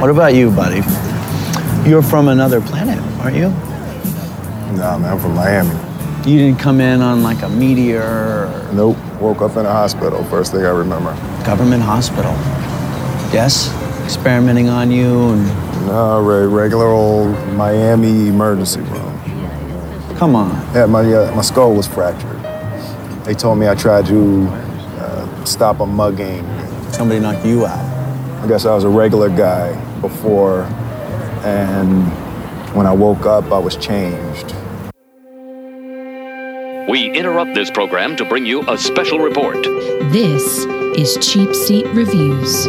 What about you, buddy? You're from another planet, aren't you? Nah, man, I'm from Miami. You didn't come in on like a meteor or Nope. Woke up in a hospital. First thing I remember. government hospital. Yes? Experimenting on you and No, re- regular old Miami emergency room. come on. Yeah, my uh, my skull was fractured. They told me I tried to uh, stop a mugging. Somebody knocked you out. I guess I was a regular guy before, and when I woke up, I was changed. We interrupt this program to bring you a special report. This is Cheap Seat Reviews.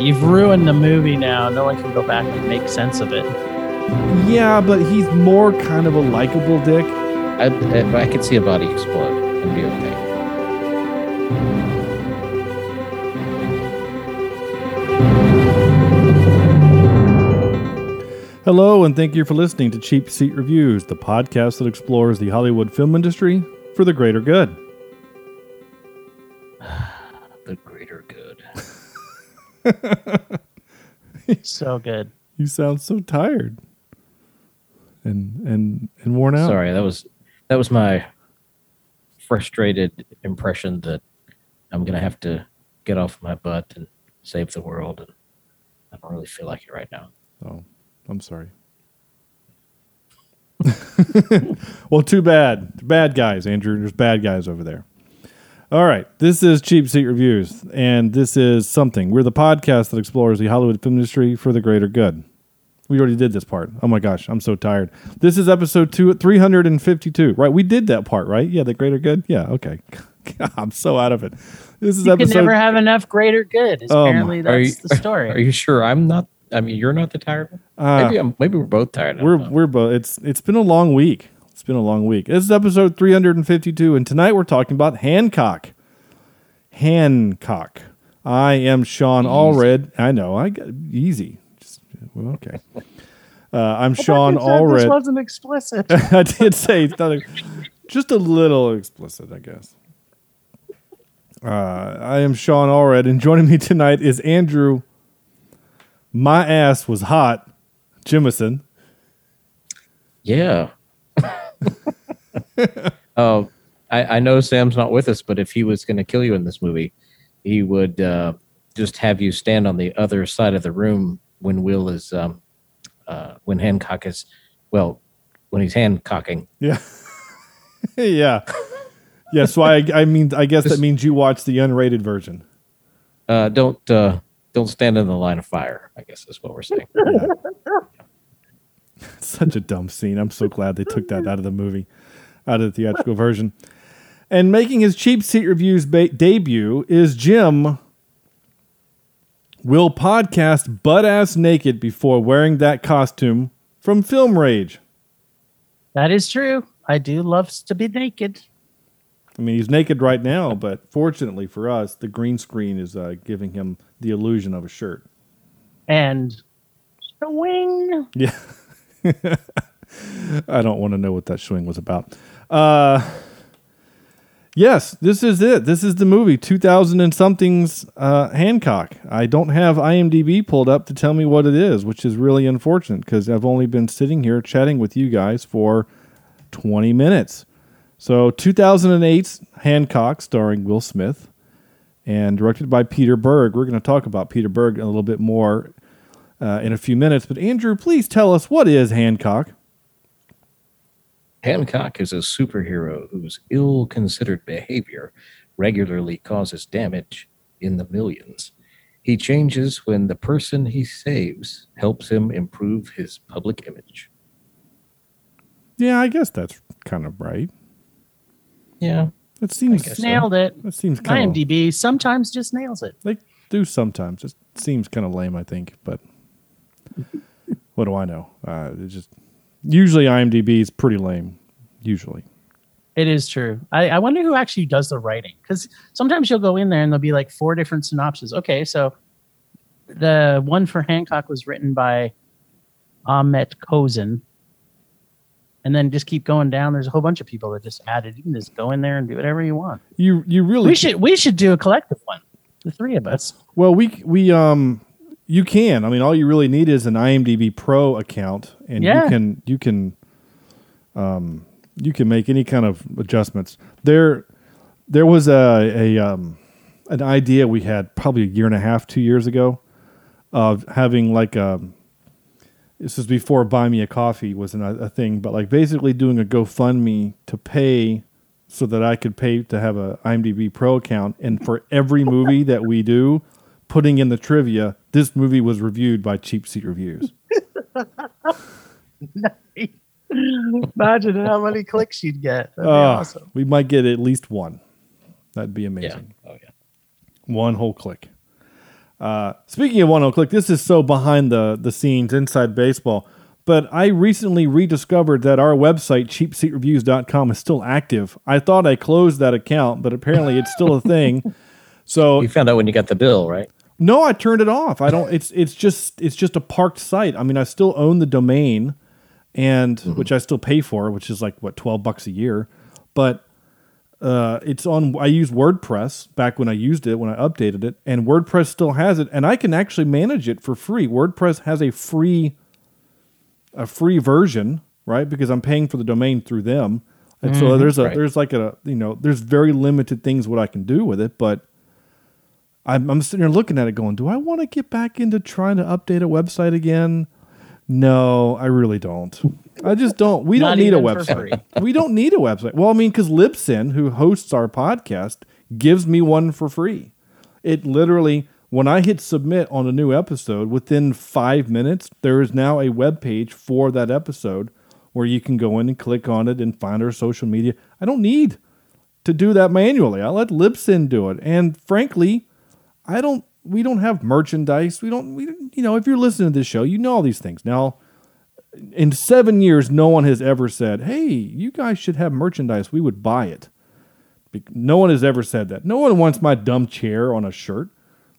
You've ruined the movie now. No one can go back and make sense of it. Yeah, but he's more kind of a likable dick. I, I, I could see a body explode and be okay. Hello, and thank you for listening to Cheap Seat Reviews, the podcast that explores the Hollywood film industry for the greater good. The greater good. So good. You sound so tired and and and worn out. Sorry, that was that was my frustrated impression that I'm gonna have to get off my butt and save the world, and I don't really feel like it right now. Oh, I'm sorry. well, too bad. Bad guys, Andrew. There's bad guys over there. All right. This is Cheap Seat Reviews, and this is something. We're the podcast that explores the Hollywood film industry for the greater good. We already did this part. Oh my gosh, I'm so tired. This is episode two, 352. Right? We did that part, right? Yeah, the greater good. Yeah, okay. I'm so out of it. This is episode You can never have enough greater good. Oh, Apparently, Are you, that's the story. Are you sure I'm not? I mean, you're not the tired one. Uh, maybe I'm. Maybe we're both tired. We're don't we're both. It's it's been a long week. It's been a long week. This is episode 352, and tonight we're talking about Hancock. Hancock. I am Sean Allred. I know. I got easy. Just well, okay. Uh, I'm Sean You said This Allred. wasn't explicit. I did say it's not a- just a little explicit, I guess. Uh, I am Sean Allred, and joining me tonight is Andrew. My ass was hot, Jimison. Yeah. Oh, I, I know Sam's not with us, but if he was going to kill you in this movie, he would uh, just have you stand on the other side of the room when Will is, um, uh, when Hancock is, well, when he's handcocking. Yeah. yeah. Yeah. So I, I mean, I guess that means you watch the unrated version. Uh, don't uh, don't stand in the line of fire. I guess is what we're saying. It's such a dumb scene. I'm so glad they took that out of the movie, out of the theatrical version. And making his cheap seat reviews ba- debut is Jim. Will podcast butt ass naked before wearing that costume from Film Rage. that is true. I do love to be naked. I mean, he's naked right now, but fortunately for us, the green screen is uh, giving him the illusion of a shirt. And wing. Yeah. I don't want to know what that swing was about. Uh, yes, this is it. This is the movie 2000 and something's uh, Hancock. I don't have IMDb pulled up to tell me what it is, which is really unfortunate because I've only been sitting here chatting with you guys for 20 minutes. So 2008's Hancock, starring Will Smith and directed by Peter Berg. We're going to talk about Peter Berg a little bit more uh, in a few minutes. But Andrew, please tell us what is Hancock? Hancock is a superhero whose ill-considered behavior regularly causes damage in the millions. He changes when the person he saves helps him improve his public image. Yeah, I guess that's kind of right. Yeah, It seems guess so. Nailed it. That seems kind of IMDb sometimes just nails it. they do sometimes. It seems kind of lame, I think. But what do I know? Uh, it just usually IMDb is pretty lame. Usually, It is true. I, I wonder who actually does the writing because sometimes you'll go in there and there'll be like four different synopses. Okay, so the one for Hancock was written by Ahmet Kozin. And then just keep going down. There's a whole bunch of people that just added. You can just go in there and do whatever you want. you you really We should we should do a collective one. the three of us. Well, we we um you can. I mean, all you really need is an IMDb Pro account, and Yeah. you can you can um you can make any kind of adjustments. There there was a a um an idea we had probably a year and a half, two years ago, of having like a. This is before Buy Me a Coffee was an, a thing, but like basically doing a GoFundMe to pay so that I could pay to have a IMDb Pro account, and for every movie that we do, putting in the trivia, this movie was reviewed by Cheap Seat Reviews. Imagine how many clicks you'd get. That'd be Ah, awesome. We might get at least one. That'd be amazing. Yeah. amazing. Oh yeah. One whole click. Uh, speaking of one whole click, this is so behind the, the scenes inside baseball. But I recently rediscovered that our website, cheapseatreviews.com, is still active. I thought I closed that account, but apparently it's still a thing. So You found out when you got the bill, right? no, I turned it off. I don't. It's it's just it's just a parked site. I mean, I still own the domain, and which I still pay for, which is like what twelve bucks a year. But uh, it's on. I use WordPress back when I used it when I updated it, and WordPress still has it, and I can actually manage it for free. WordPress has a free a free version, right? Because I'm paying for the domain through them, and so there's a Right. there's like a you know there's very limited things what I can do with it, but. I'm, I'm sitting here looking at it going, do I want to get back into trying to update a website again? No, I really don't. I just don't. We don't need a website. we don't need a website. Well, I mean, because Libsyn, who hosts our podcast, gives me one for free. It literally, when I hit submit on a new episode, within five minutes, there is now a web page for that episode where you can go in and click on it and find our social media. I don't need to do that manually. I let Libsyn do it. And frankly, I don't. We don't have merchandise. We don't. We you know, if you're listening to this show, you know all these things. Now, in seven years, no one has ever said, "Hey, you guys should have merchandise. We would buy it." No one has ever said that. No one wants my dumb chair on a shirt.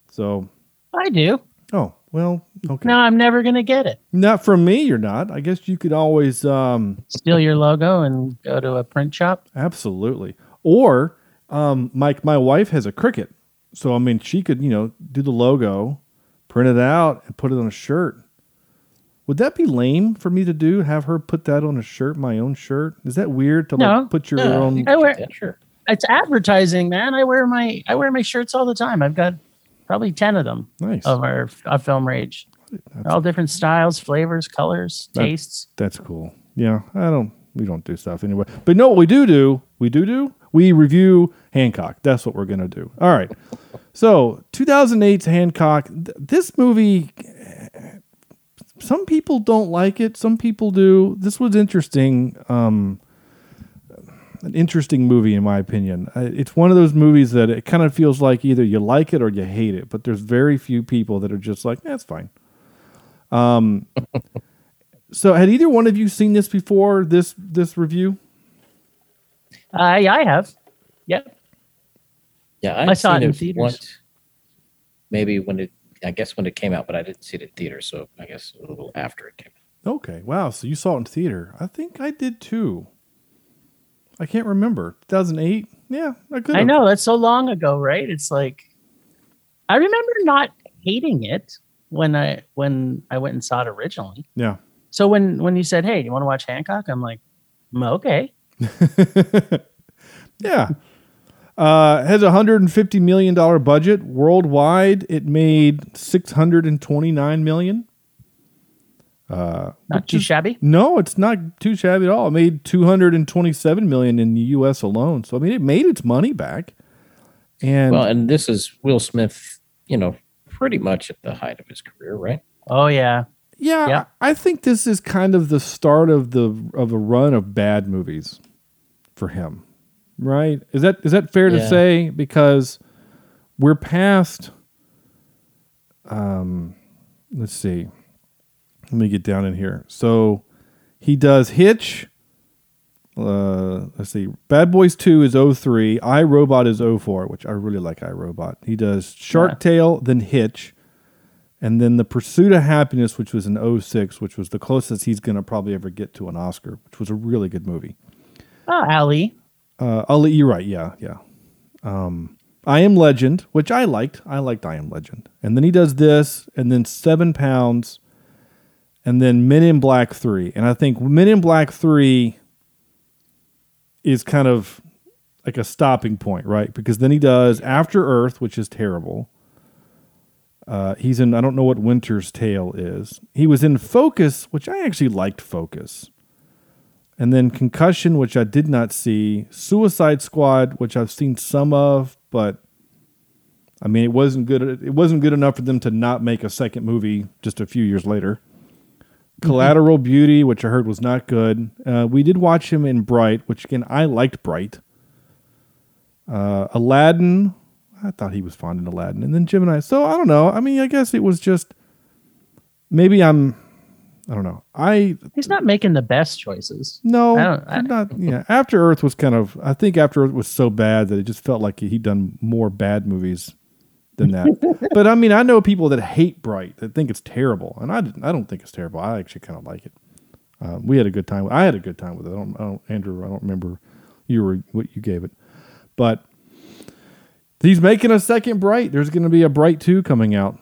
So, I do. oh well, okay. No, I'm never gonna get it. Not from me. You're not. I guess you could always. um Steal your logo and go to a print shop. Absolutely. Or um, Mike, my wife has a Cricut, so I mean, she could you know do the logo, print it out, and put it on a shirt. Would that be lame for me to do? Have her put that on a shirt, my own shirt? Is that weird to No. like put your No, own? I wear Yeah, sure. it's advertising, man. I wear my I wear my shirts all the time. I've got probably ten of them Nice. of our of film rage. They're all different styles, flavors, colors, That- tastes. That's cool. Yeah, I don't. We don't do stuff anyway. But no, what we do do. We do do. We review Hancock. That's what we're gonna do. All right. So 2008's Hancock. Th- This movie. Some people don't like it. Some people do. This was interesting. Um, an interesting movie in my opinion. Uh, It's one of those movies that it kind of feels like either you like it or you hate it. But there's very few people that are just like, that's fine. Um, so had either one of you seen this before? This this review? I I have. Yep. Yeah, I I'd saw it in theaters. once, maybe when it, I guess when it came out, but I didn't see it in theater, so I guess a little after it came out. Okay, wow. So you saw it in theater? I think I did too. I can't remember. 2008? Yeah, I could. I know that's so long ago, right? It's like I remember not hating it when I when I went and saw it originally. Yeah. So when when you said, "Hey, do you want to watch Hancock?" I'm like, "Mm, "Okay." Yeah. Uh, has a hundred and fifty million dollar budget worldwide. It made six hundred and twenty nine million. Not too is- shabby. No, it's not too shabby at all. It made two hundred and twenty seven million in the U.S. alone. So I mean, it made its money back. And Well, and this is Will Smith, you know, pretty much at the height of his career, right? Oh yeah. Yeah, Yeah. I I think this is kind of the start of the of a run of bad movies for him. Right? Is that is that fair to say because we're past um let's see. Let me get down in here. So he does Hitch uh, let's see. Bad Boys 2 is 03. I Robot is 04, which I really like I Robot. He does Shark Tale, then Hitch, and then The Pursuit of Happiness, which was in 06, which was the closest he's going to probably ever get to an Oscar, which was a really good movie. Oh, Ali. Uh, Ali, you're right. Yeah, yeah. Um, I Am Legend, which I liked. I liked I Am Legend. And then he does this, and then Seven Pounds, and then Men in Black 3. And I think Men in Black 3 is kind of like a stopping point, right? Because then he does After Earth, which is terrible. Uh, he's in, I don't know what Winter's Tale is. He was in Focus, which I actually liked Focus. And then Concussion, which I did not see. Suicide Squad, which I've seen some of, but I mean, it wasn't good. It wasn't good enough for them to not make a second movie just a few years later. Collateral Beauty, which I heard was not good. Uh, we did watch him in Bright, which again I liked Bright. Uh, Aladdin, I thought he was fond in Aladdin, and then Gemini. So I don't know. I mean, I guess it was just maybe I'm. I don't know. I He's not making the best choices. no, I don't- I- not yeah. After Earth was kind of. I think After Earth was so bad that it just felt like he'd done more bad movies than that. but I mean, I know people that hate Bright that think it's terrible, and I didn't- I don't think it's terrible. I actually kind of like it. Uh, we had a good time. I had a good time with it. I don't, I don't, Andrew. I don't remember you were what you gave it, but he's making a second Bright. There's going to be a Bright two coming out.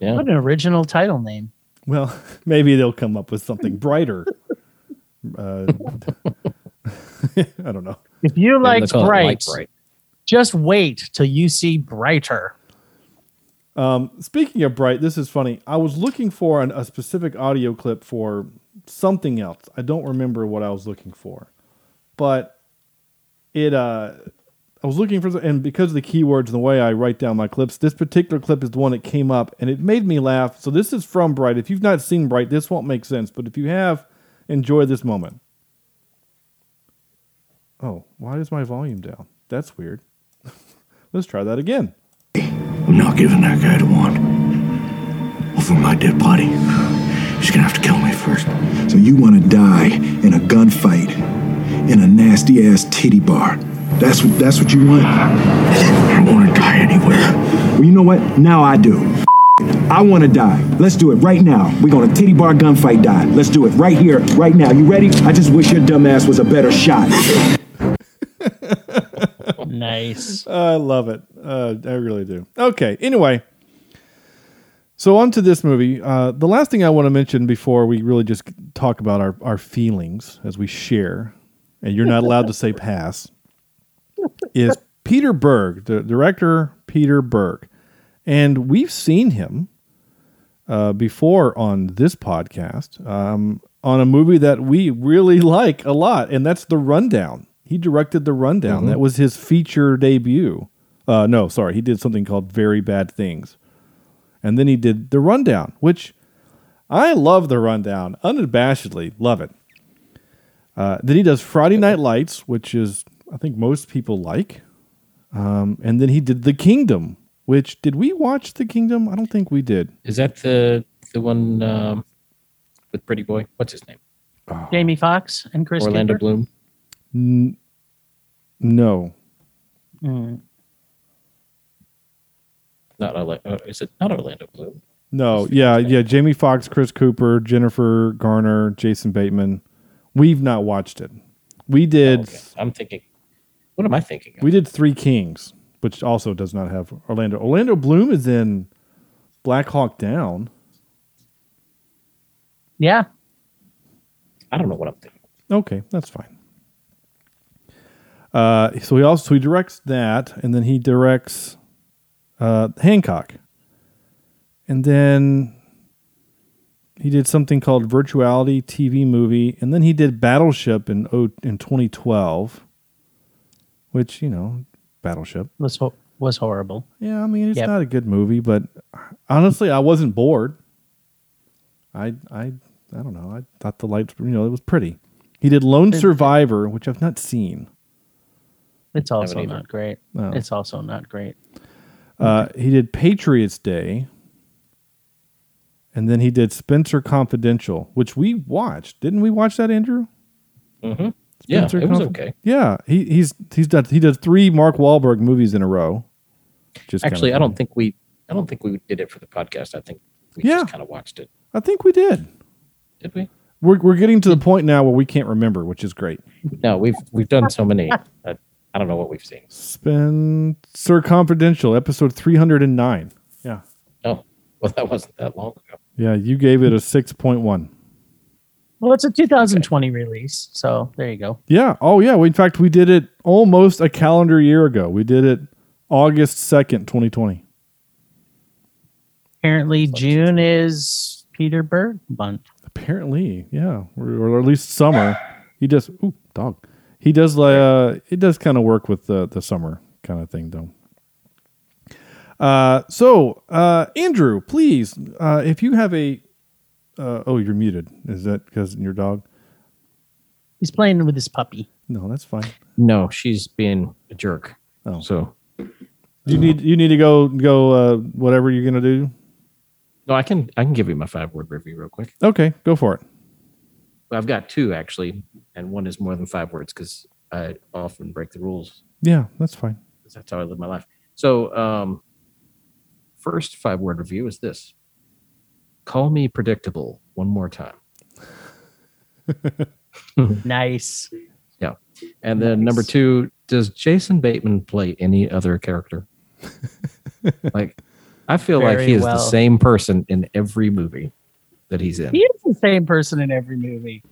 Yeah. What an original title name. Well, maybe they'll come up with something brighter. Uh, I don't know. If you like they'll call it bright, Bright. just wait till you see brighter. Um, speaking of bright, this is funny. I was looking for an, a specific audio clip for something else. I don't remember what I was looking for, but it. Uh, I was looking for, and because of the keywords and the way I write down my clips, this particular clip is the one that came up, and it made me laugh. So this is from Bright. If you've not seen Bright, this won't make sense, but if you have, enjoy this moment. Oh, why is my volume down? That's weird. Let's try that again. I'm not giving that guy the wand. Over my dead body. He's gonna have to kill me first. So you want to die in a gunfight in a nasty ass titty bar? That's what that's what you want. I don't wanna die anywhere. Well, you know what? Now I do. I want to die. Let's do it right now. We're gonna titty bar gunfight die. Let's do it right here, right now. You ready? I just wish your dumb ass was a better shot. Nice. I love it. Uh, I really do. Okay. Anyway, so on to this movie. Uh, the last thing I want to mention before we really just talk about our, our feelings as we share, and you're not allowed to say pass, is Peter Berg, the director Peter Berg. And we've seen him uh, before on this podcast um, on a movie that we really like a lot, and that's The Rundown. He directed The Rundown. That was his feature debut. Uh, no, sorry, he did something called Very Bad Things, and then he did The Rundown, which I love. The Rundown, unabashedly love it. Uh, then he does Friday Night Lights, which is I think most people like, um, and then he did The Kingdom. Which did we watch The Kingdom? I don't think we did. Is that the the one um, with Pretty Boy? What's his name? Jamie Foxx and Chris Orlando Kidder? Bloom. N- no, Mm. Not Orla- uh, is it not Orlando Bloom? no, yeah, yeah. Jamie Foxx, Chris Cooper, Jennifer Garner, Jason Bateman. We've not watched it. We did. Okay. I'm thinking. What am I thinking? Of? We did Three Kings, which also does not have Orlando. Orlando Bloom is in Black Hawk Down. Yeah. I don't know what I'm thinking. Okay, that's fine. Uh, so he also he directs that, and then he directs uh, Hancock, and then he did something called Virtuality TV movie, and then he did Battleship in in 2012, which you know, Battleship. Was ho- was horrible. Yeah, I mean it's Yep. not a good movie, but honestly, I wasn't bored. I I I don't know. I thought the lights, you know, it was pretty. He did Lone Survivor, which I've not seen. It's also not great. No. It's also not great. Uh, he did Patriots Day, and then he did Spencer Confidential, which we watched. Didn't we watch that, Andrew? Mm-hmm. Yeah, it was okay. Yeah, he, he's he's done he does three Mark Wahlberg movies in a row. Just Actually, I don't think we. I don't think we did it for the podcast. I think we Yeah. just kind of watched it. I think we did. Did we? We're we're getting to the point now where we can't remember, which is great. No, we've we've done so many. Uh, I don't know what we've seen. Spencer Confidential, episode 309. Yeah. Oh, well, that wasn't that long ago. Yeah, you gave it a 6.1. Well, it's a 2020 release, so there you go. Yeah. Oh, yeah. We, in fact, we did it almost a calendar year ago. We did it August 2nd, 2020. Apparently, June is Peter Berg month. Apparently, yeah, or, or at least summer. He does. Ooh, dog. He does. like Uh, it does kind of work with the the summer kind of thing, though. Uh, so uh, Andrew, please, uh, if you have a, uh, oh, you're muted. Is that because your dog? He's playing with his puppy. No, that's fine. No, she's being a jerk. Oh. So You need you need to go go uh, whatever you're gonna do. no, I can I can give you my five word review real quick. Okay, go for it. Well, I've got two actually, and one is more than five words because I often break the rules Yeah, that's fine. that's how I live my life. So, um, first five word review is this: Call me predictable one more time. Nice. Yeah, and then number two: Does Jason Bateman play any other character? like, I feel like he is well. the same person in every movie that he's in. He is the same person in every movie,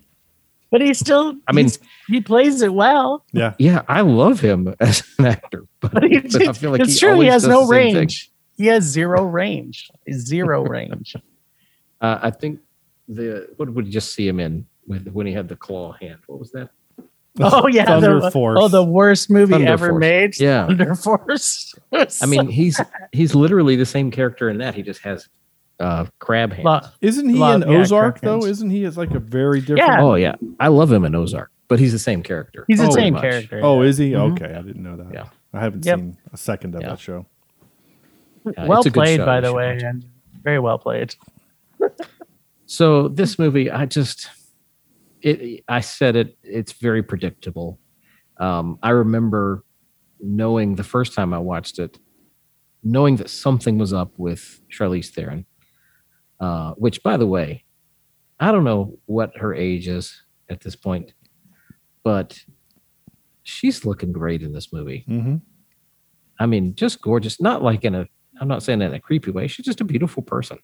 but he's still. I mean, he plays it well. Yeah, Yeah, I love him as an actor, but, But he, but I feel like it's he true. He has no the same thing. range. He has zero range. Zero range. Uh, I think the what would you just see him in with when he had the claw hand? What was that? Oh yeah, Thunder the, Force. Oh, the worst movie Thunder ever Force. made. Yeah. Thunder Force. I mean, he's he's literally the same character in that. He just has uh, crab hands. Well, Isn't he Love- in yeah, Ozark though? Hemsworth. Isn't he as like a very different? Yeah. oh yeah, I love him in Ozark, but he's the same character. he's the Oh, same much. character. Oh, is he? Mhm. Okay, I didn't know that. Yeah. I haven't Yep. seen a second of Yeah. that show. Yeah, well it's a good played, show. by the way, and very well played. So this movie, I just it. I said it. It's very predictable. Um, I remember knowing the first time I watched it, knowing that something was up with Charlize Theron. Uh, which, by the way, I don't know what her age is at this point, but she's looking great in this movie. Mm-hmm. I mean, just gorgeous. Not like in a. I'm not saying in a creepy way. She's just a beautiful person.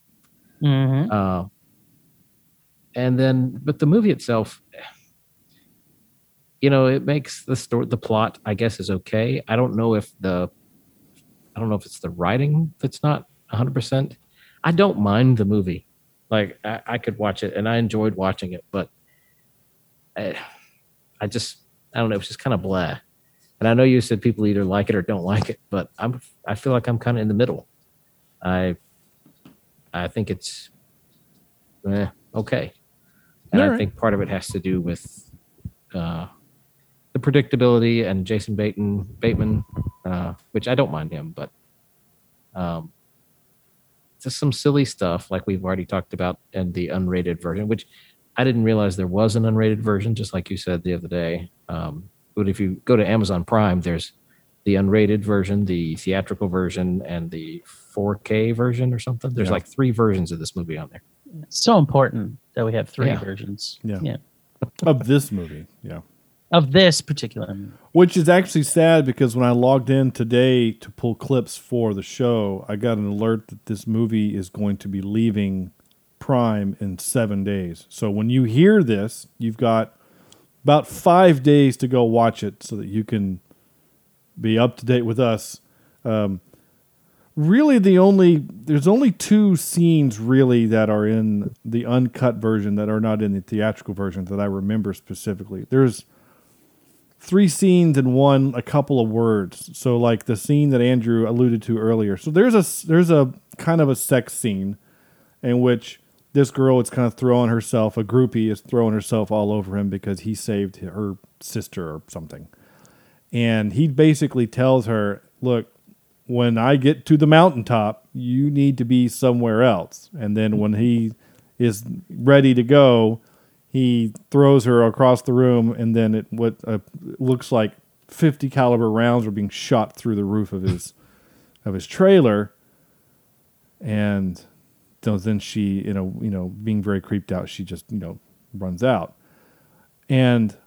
Mhm. Uh, and then, but the movie itself, you know, it makes the story, the plot, I guess, is okay. I don't know if the, I don't know if it's the writing that's not 100. percent I don't mind the movie, like I, I could watch it and I enjoyed watching it, but I, I just, I don't know, it's just kind of blah. And I know you said people either like it or don't like it, but I'm, I feel like I'm kind of in the middle. I, I think it's eh, okay. And I think part of it has to do with uh, the predictability and Jason Bateman, Bateman, uh, which I don't mind him, but um, just some silly stuff like we've already talked about in the unrated version, which I didn't realize there was an unrated version, just like you said the other day. Um, but if you go to Amazon Prime, there's the unrated version, the theatrical version, and the 4K version or something. There's Yeah. like three versions of this movie on there. It's so important that we have three Yeah. versions. Yeah. Of this movie, yeah. Of this particular movie. Which is actually sad because when I logged in today to pull clips for the show, I got an alert that this movie is going to be leaving Prime in seven days. So when you hear this, you've got about five days to go watch it so that you can be up to date with us. Um, really, the only there's only two scenes really that are in the uncut version that are not in the theatrical version that I remember specifically. There's three scenes and one a couple of words. So like the scene that Andrew alluded to earlier. So there's a there's a kind of a sex scene in which this girl is kind of throwing herself, a groupie is throwing herself all over him because he saved her sister or something. And he basically tells her, "Look, when I get to the mountaintop, you need to be somewhere else." And then when he is ready to go, he throws her across the room, and then it what uh, looks like fifty caliber rounds are being shot through the roof of his of his trailer, and then she, you know, you know, being very creeped out, she just you know runs out, and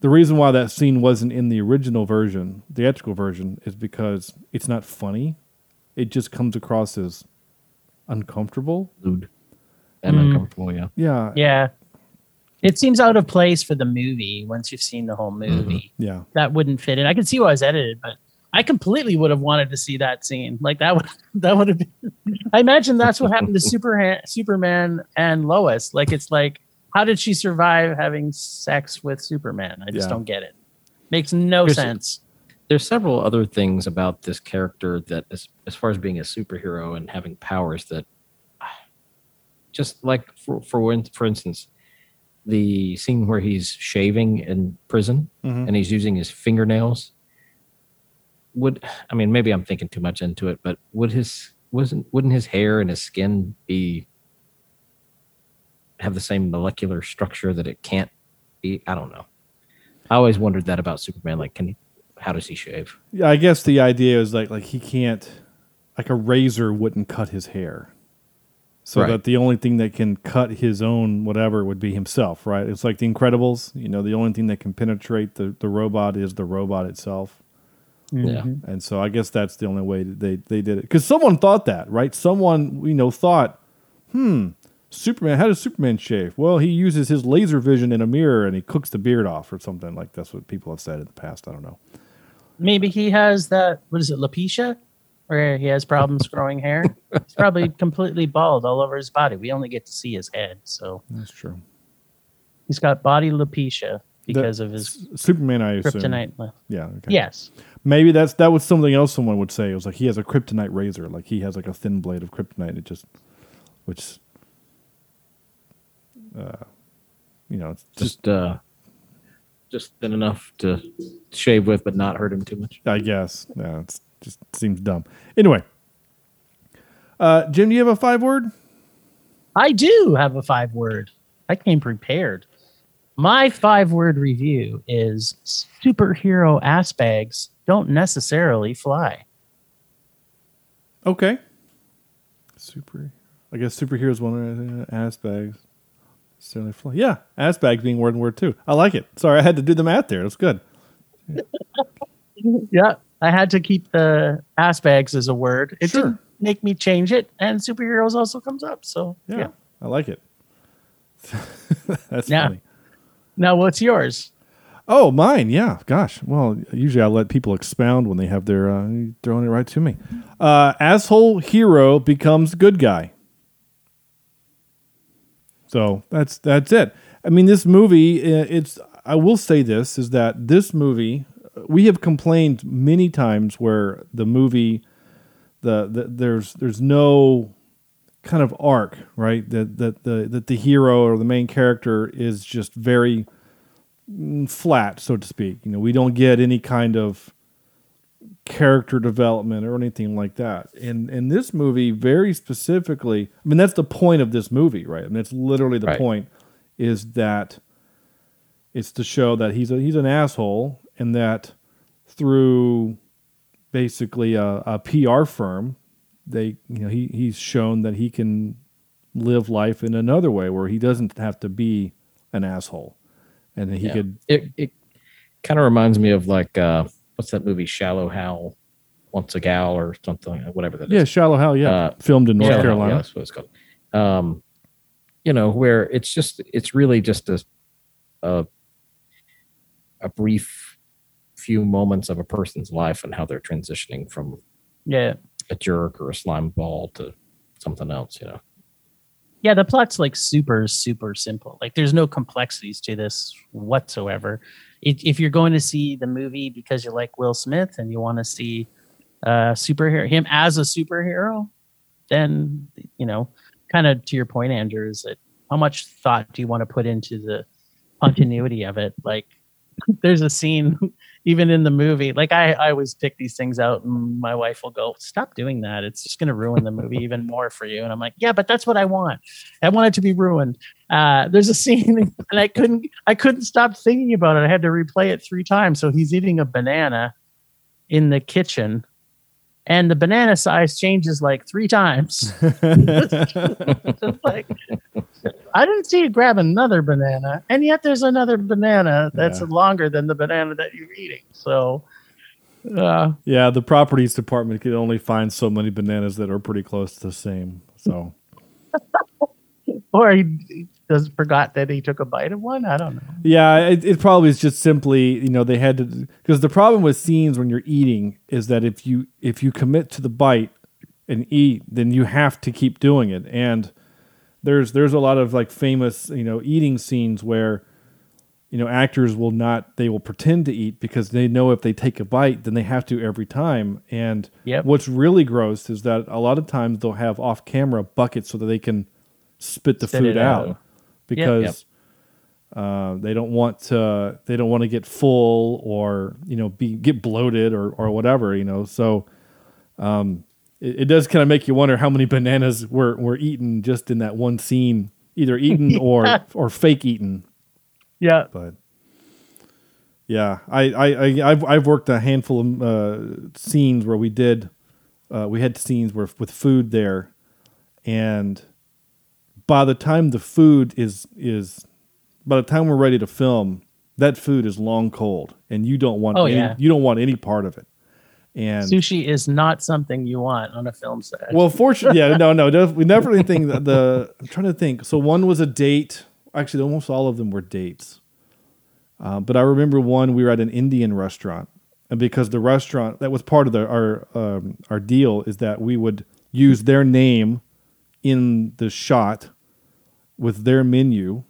the reason why that scene wasn't in the original version, theatrical version, is because it's not funny. It just comes across as uncomfortable. Lewd and Mm. uncomfortable. Yeah. Yeah. Yeah. It seems out of place for the movie once you've seen the whole movie. Yeah. That wouldn't fit in. I can see why it's edited, but I completely would have wanted to see that scene. Like that would that would have been I imagine that's what happened to Superman Superman and Lois. Like it's like how did she survive having sex with Superman? I just Yeah. don't get it. Makes no There's- sense. There's several other things about this character that, as, as far as being a superhero and having powers, that just like for for for instance, the scene where he's shaving in prison Mhm. and he's using his fingernails. Would I mean maybe I'm thinking too much into it, but would his wasn't wouldn't his hair and his skin be have the same molecular structure that it can't be? I don't know. I always wondered that about Superman. Like, can he? How does he shave? Yeah, I guess the idea is like like he can't like a razor wouldn't cut his hair. So Right. that the only thing that can cut his own whatever would be himself, right? It's like the Incredibles, you know, the only thing that can penetrate the, the robot is the robot itself. Yeah. And so I guess that's the only way that they, they did it. Because someone thought that, right? Someone, you know, thought, hmm, Superman, how does Superman shave? Well, he uses his laser vision in a mirror and he cooks the beard off or something. Like that's what people have said in the past. I don't know. Maybe he has that what is it, alopecia? Where he has problems growing hair. He's probably completely bald all over his body. We only get to see his head, so That's true. he's got body alopecia because of his Superman, I assume. kryptonite. Yeah. Okay. Yes. Maybe that's that was something else someone would say. It was like he has a kryptonite razor, like he has like a thin blade of kryptonite. It just, which, uh, you know, it's just Just uh, just thin enough to shave with, but not hurt him too much. I guess. Yeah, it's just seems dumb. Anyway, uh, Jim, do you have a five word? I do have a five word. I came prepared. My five word review is superhero ass bags don't necessarily fly. Okay. Super. I guess superheroes one uh, ass bags. Certainly fly. Yeah, ass bags being word and word too. I like it. Sorry, I had to do the math there. That's good. Yeah. I had to keep the ass bags as a word. It Sure. didn't make me change it. And superheroes also comes up. So Yeah, yeah. I like it. That's Yeah. funny. Now what's yours? Oh, mine. Yeah. Gosh. Well, usually I let people expound when they have their uh, throwing it right to me. Uh, asshole hero becomes good guy. So that's that's it. I mean, this movie. It's. I will say this is that this movie. We have complained many times where the movie, the, the there's there's no kind of arc, right? That that the that the hero or the main character is just very mm, flat, so to speak. You know, we don't get any kind of character development or anything like that. And in this movie, very specifically, I mean, that's the point of this movie, right? I mean, it's literally the Right. point is that it's to show that he's a he's an asshole, and that through basically a, a PR firm, they you know he he's shown that he can live life in another way where he doesn't have to be an asshole, and he Yeah. could It it kind of reminds me of like uh, what's that movie Shallow Hal, wants a Gal or something, whatever that is. yeah shallow Hal. yeah Uh, filmed in North Shallow Hal, Carolina. yeah, that's what it's called. Um, you know, where it's just it's really just a a, a brief few moments of a person's life and how they're transitioning from Yeah. a jerk or a slime ball to something else. You know. Yeah, the plot's like super, super simple. Like there's no complexities to this whatsoever. If, if you're going to see the movie because you like Will Smith and you want to see uh superhero him as a superhero, then you know, kind of to your point, Andrew, is that how much thought do you want to put into the continuity of it? Like there's a scene even in the movie like I, I always pick these things out and my wife will go stop doing that. It's just going to ruin the movie even more for you. And i'm like yeah but that's what i want. I want it to be ruined uh, there's a scene and i couldn't i couldn't stop thinking about it i had to replay it three times so he's eating a banana in the kitchen and the banana size changes like three times. Like I didn't see you grab another banana, and yet there's another banana that's Yeah. longer than the banana that you're eating. So, uh, Yeah, the properties department could only find so many bananas that are pretty close to the same. So or he just forgot that he took a bite of one. I don't know. yeah, it, it probably is just simply you know they had to because the problem with scenes when you're eating is that if you if you commit to the bite and eat, then you have to keep doing it. And there's there's a lot of like famous you know eating scenes where you know actors will not they will pretend to eat because they know if they take a bite then they have to every time and Yep. what's really gross is that a lot of times they'll have off camera buckets so that they can spit the Spit food out, out. Because Uh, they don't want to they don't want to get full or you know be get bloated or or whatever you know? So um it, it does kind of make you wonder how many bananas were were eaten just in that one scene either eaten or or fake eaten. Yeah. but yeah, I, I, I I've I've worked a handful of uh, scenes where we did, uh, we had scenes where with food there, and by the time the food is is, by the time we're ready to film, that food is long cold, and you don't want Oh, any, yeah. you don't want any part of it, and Sushi is not something you want on a film set. well, fortunately, yeah, no, no, we never anything. that The I'm trying to think. So one was a date. Actually, almost all of them were dates. Uh, but I remember one. We were at an Indian restaurant, and because the restaurant that was part of the, our um, our deal is that we would use their name in the shot with their menu.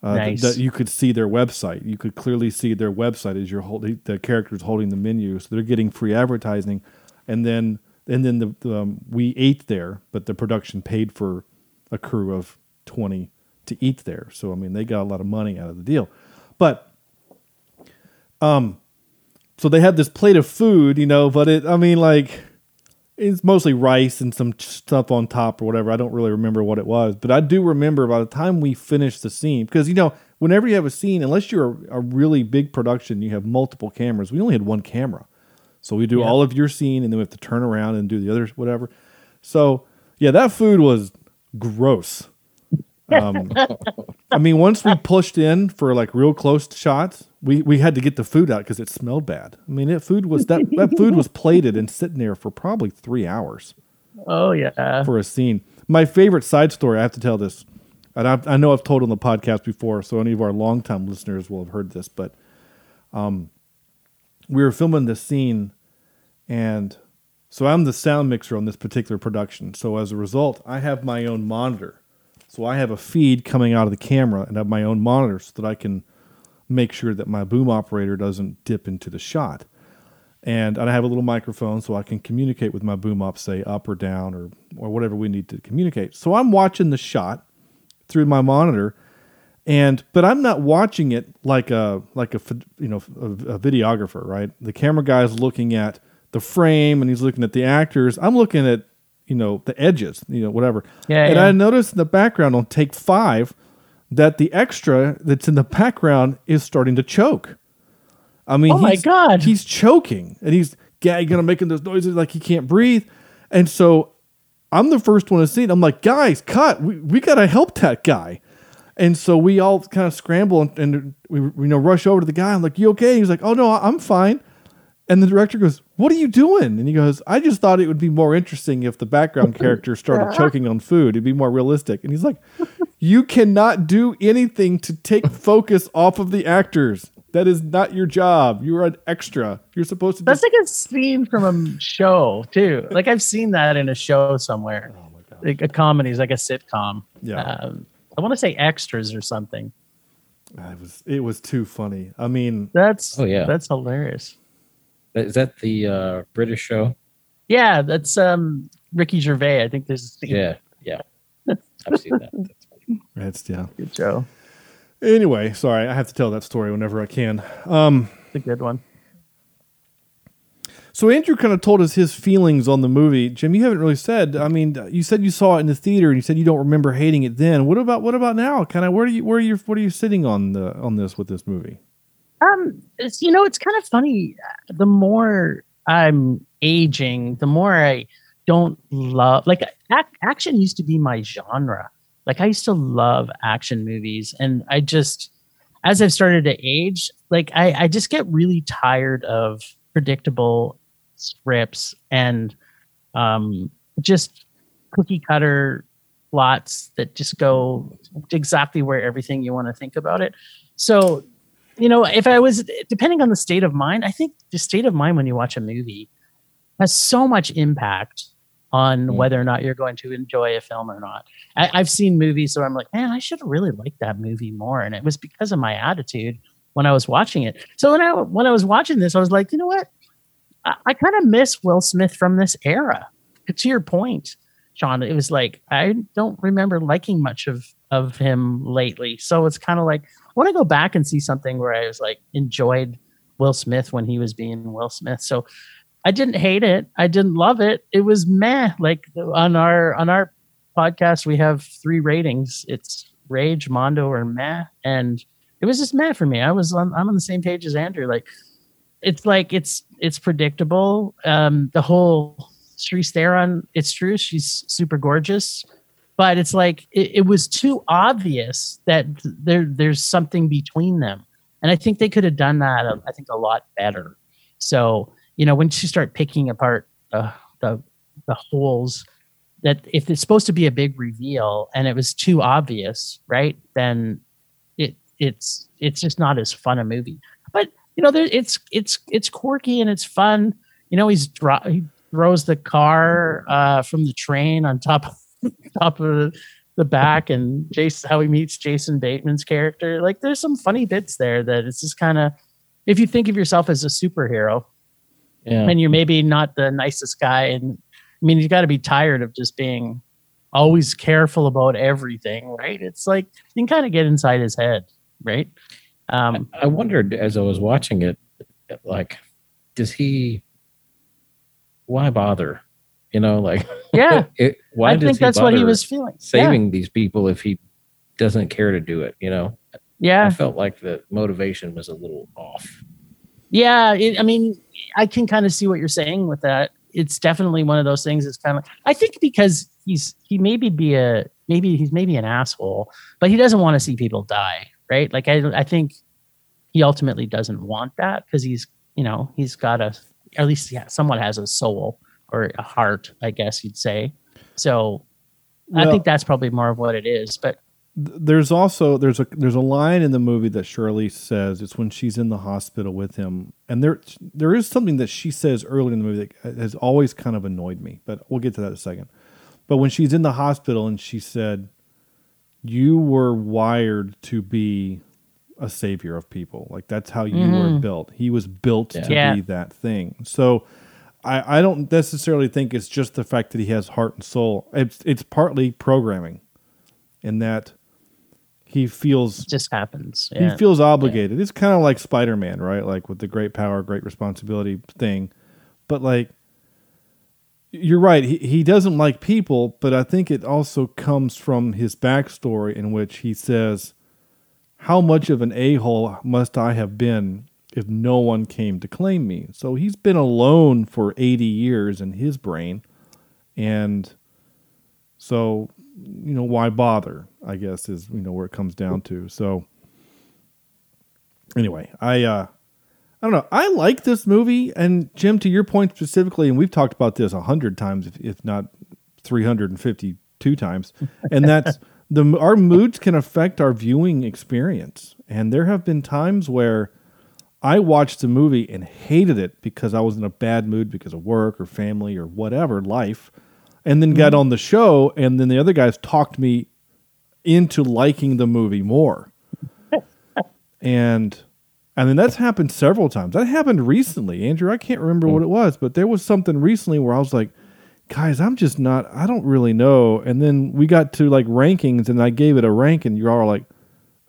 Uh, th- Nice. that you could see their website. You could clearly see their website as you're holding the characters holding the menu, so they're getting free advertising. And then and then the, the um, we ate there, but the production paid for a crew of twenty to eat there. So I mean, they got a lot of money out of the deal. But um, so they had this plate of food, you know, but it I mean like it's mostly rice and some stuff on top or whatever. I don't really remember what it was, but I do remember by the time we finished the scene, because you know, whenever you have a scene, unless you're a, a really big production, you have multiple cameras. We only had one camera, so we do Yeah. all of your scene, and then we have to turn around and do the others, whatever. So yeah, that food was gross. Um, I mean, once we pushed in for like real close shots, we, we had to get the food out because it smelled bad. I mean, it food was that that food was plated and sitting there for probably three hours oh yeah. for a scene. My favorite side story, I have to tell this, and I, I know I've told on the podcast before, so any of our longtime listeners will have heard this, but um, we were filming this scene, and so I'm the sound mixer on this particular production. So as a result, I have my own monitor. So I have a feed coming out of the camera and have my own monitor so that I can make sure that my boom operator doesn't dip into the shot. And I have a little microphone so I can communicate with my boom op, say up or down or or whatever we need to communicate. So I'm watching the shot through my monitor, and but I'm not watching it like a like a you know a, a videographer, right? The camera guy is looking at the frame and he's looking at the actors. I'm looking at you know the edges, you know whatever. Yeah, and yeah. I noticed in the background on take five that the extra that's in the background is starting to choke. I mean, Oh my he's- God. he's choking and he's gagging and making those noises like he can't breathe. And so I'm the first one to see it. I'm like, guys, cut. We, we got to help that guy. And so we all kind of scramble and, and we you know rush over to the guy. I'm like, you okay? He's like, oh no, I'm fine. And the director goes, what are you doing? And he goes, I just thought it would be more interesting if the background character started choking on food. It'd be more realistic. And he's like, you cannot do anything to take focus off of the actors. That is not your job. You're an extra. You're supposed to. That's just- like a scene from a show too. Like I've seen that in a show somewhere. Oh my god! Like a comedy, is like a sitcom. Yeah. Um, I want to say extras or something. it was. It was too funny. I mean, That's Oh, yeah. that's hilarious. Is that the uh, British show? Yeah, that's um Ricky Gervais. I think there's a scene. Yeah, yeah. I've seen that. That's funny. it's yeah. Good show. Anyway, sorry, I have to tell that story whenever I can. Um, It's a good one. so Andrew kind of told us his feelings on the movie. Jim, you haven't really said. I mean, you said you saw it in the theater, and you said you don't remember hating it then. What about what about now? Kind of where are you where are you what are you sitting on the on this with this movie? Um, you know, it's kind of funny. The more I'm aging, the more I don't love like ac- action used to be my genre. Like I used to love action movies, and I just as I've started to age, like I, I just get really tired of predictable scripts and um, just cookie cutter plots that just go exactly where everything you want to think about it. So, you know, if I was depending on the state of mind, I think the state of mind when you watch a movie has so much impact on Mm. whether or not you're going to enjoy a film or not. I, I've seen movies where I'm like, man, I should have really liked that movie more, and it was because of my attitude when I was watching it. So when I when I was watching this, I was like, you know what? I, I kind of miss Will Smith from this era. To your point, Sean, it was like I don't remember liking much of of him lately. So it's kind of like want to go back and see something where I was like enjoyed Will Smith when he was being Will Smith. So I didn't hate it. I didn't love it. It was meh. Like on our on our podcast, we have three ratings. It's rage, mondo, or meh, and it was just meh for me. I was on. I'm on the same page as Andrew. Like it's like it's it's predictable. Um, the whole Charlize Theron. It's true. She's super gorgeous, but it's like it, it was too obvious that there there's something between them, and I think they could have done that. uh, I think a lot better. So you know when you start picking apart the the the holes that if it's supposed to be a big reveal and it was too obvious, right? Then it it's it's just not as fun a movie. But you know, there it's it's it's quirky and it's fun. You know, he's dro- he throws the car uh, from the train on top top of the back, and Jason how he meets Jason Bateman's character. Like, there's some funny bits there that it's just kind of if you think of yourself as a superhero, Yeah. and you're maybe not the nicest guy and i mean you've got to be tired of just being always careful about everything right it's like you can kind of get inside his head right um I wondered as I was watching it, like, does he? Why bother? You know, like, yeah. it, why i does think he that's what he was feeling. Saving these people if he doesn't care to do it? You know, yeah. I felt like the motivation was a little off. yeah it, i mean i can kind of see what you're saying with that. It's definitely one of those things it's kind of i think because he's he maybe be a maybe he's maybe an asshole but he doesn't want to see people die right? Like i i think he ultimately doesn't want that because he's you know he's got a at least yeah somewhat has a soul or a heart i guess you'd say. So i think that's probably more of what it is but there's also there's a there's a line in the movie that Charlize says it's when she's in the hospital with him and there there is something that she says early in the movie that has always kind of annoyed me but we'll get to that in a second. But when she's in the hospital and she said you were wired to be a savior of people like that's how you were mm-hmm. built. He was built to Yeah. be that thing. So I, I don't necessarily think it's just the fact that he has heart and soul it's it's partly programming in that he feels it just happens yeah. he feels obligated. It's kind of like Spider Man, right? Like with the great power, great responsibility thing. But like, you're right. He he doesn't like people, but I think it also comes from his backstory in which he says, "How much of an a hole must I have been if no one came to claim me?" So he's been alone for 80 years in his brain, and so you know why bother? I guess is you know where it comes down to. So anyway, I uh I don't know. I like this movie, and Jim, to your point specifically, and we've talked about this a hundred times, if, if not three hundred and fifty-two times, and that's the our moods can affect our viewing experience. And there have been times where I watched the movie and hated it because I was in a bad mood because of work or family or whatever life, and then got mm-hmm. on the show, and then the other guys talked me into liking the movie more. and I mean that's happened several times. That happened recently, Andrew. I can't remember what mm. it was, but there was something recently where I was like, guys, I'm just not I don't really know. And then we got to like rankings and I gave it a rank and you're all like,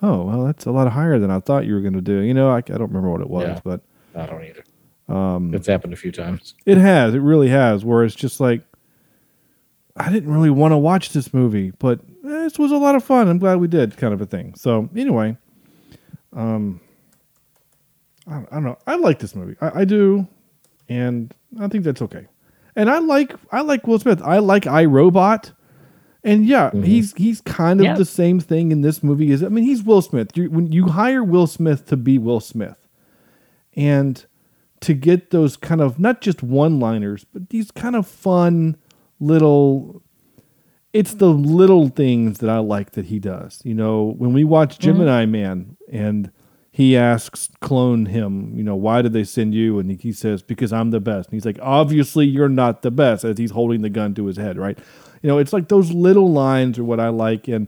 Oh, well, that's a lot higher than I thought you were gonna do. You know, I, I don't remember what it was, Yeah. but I don't either. Um, it's happened a few times. it has. It really has. Where it's just like, I didn't really want to watch this movie, but eh, this was a lot of fun. I'm glad we did, kind of a thing. So anyway, um, I, I don't know. I like this movie. I, I do, and I think that's okay. And I like I like Will Smith. I like iRobot, and yeah, mm-hmm. he's he's kind of Yeah. the same thing in this movie. Is I mean, he's Will Smith. You, when you hire Will Smith to be Will Smith, and to get those kind of not just one liners, but these kind of fun little. It's the little things that I like that he does. You know, when we watch mm-hmm. Gemini Man and he asks clone him, you know, why did they send you? And he, he says, because I'm the best. And he's like, obviously you're not the best as he's holding the gun to his head, right? You know, it's like those little lines are what I like. And,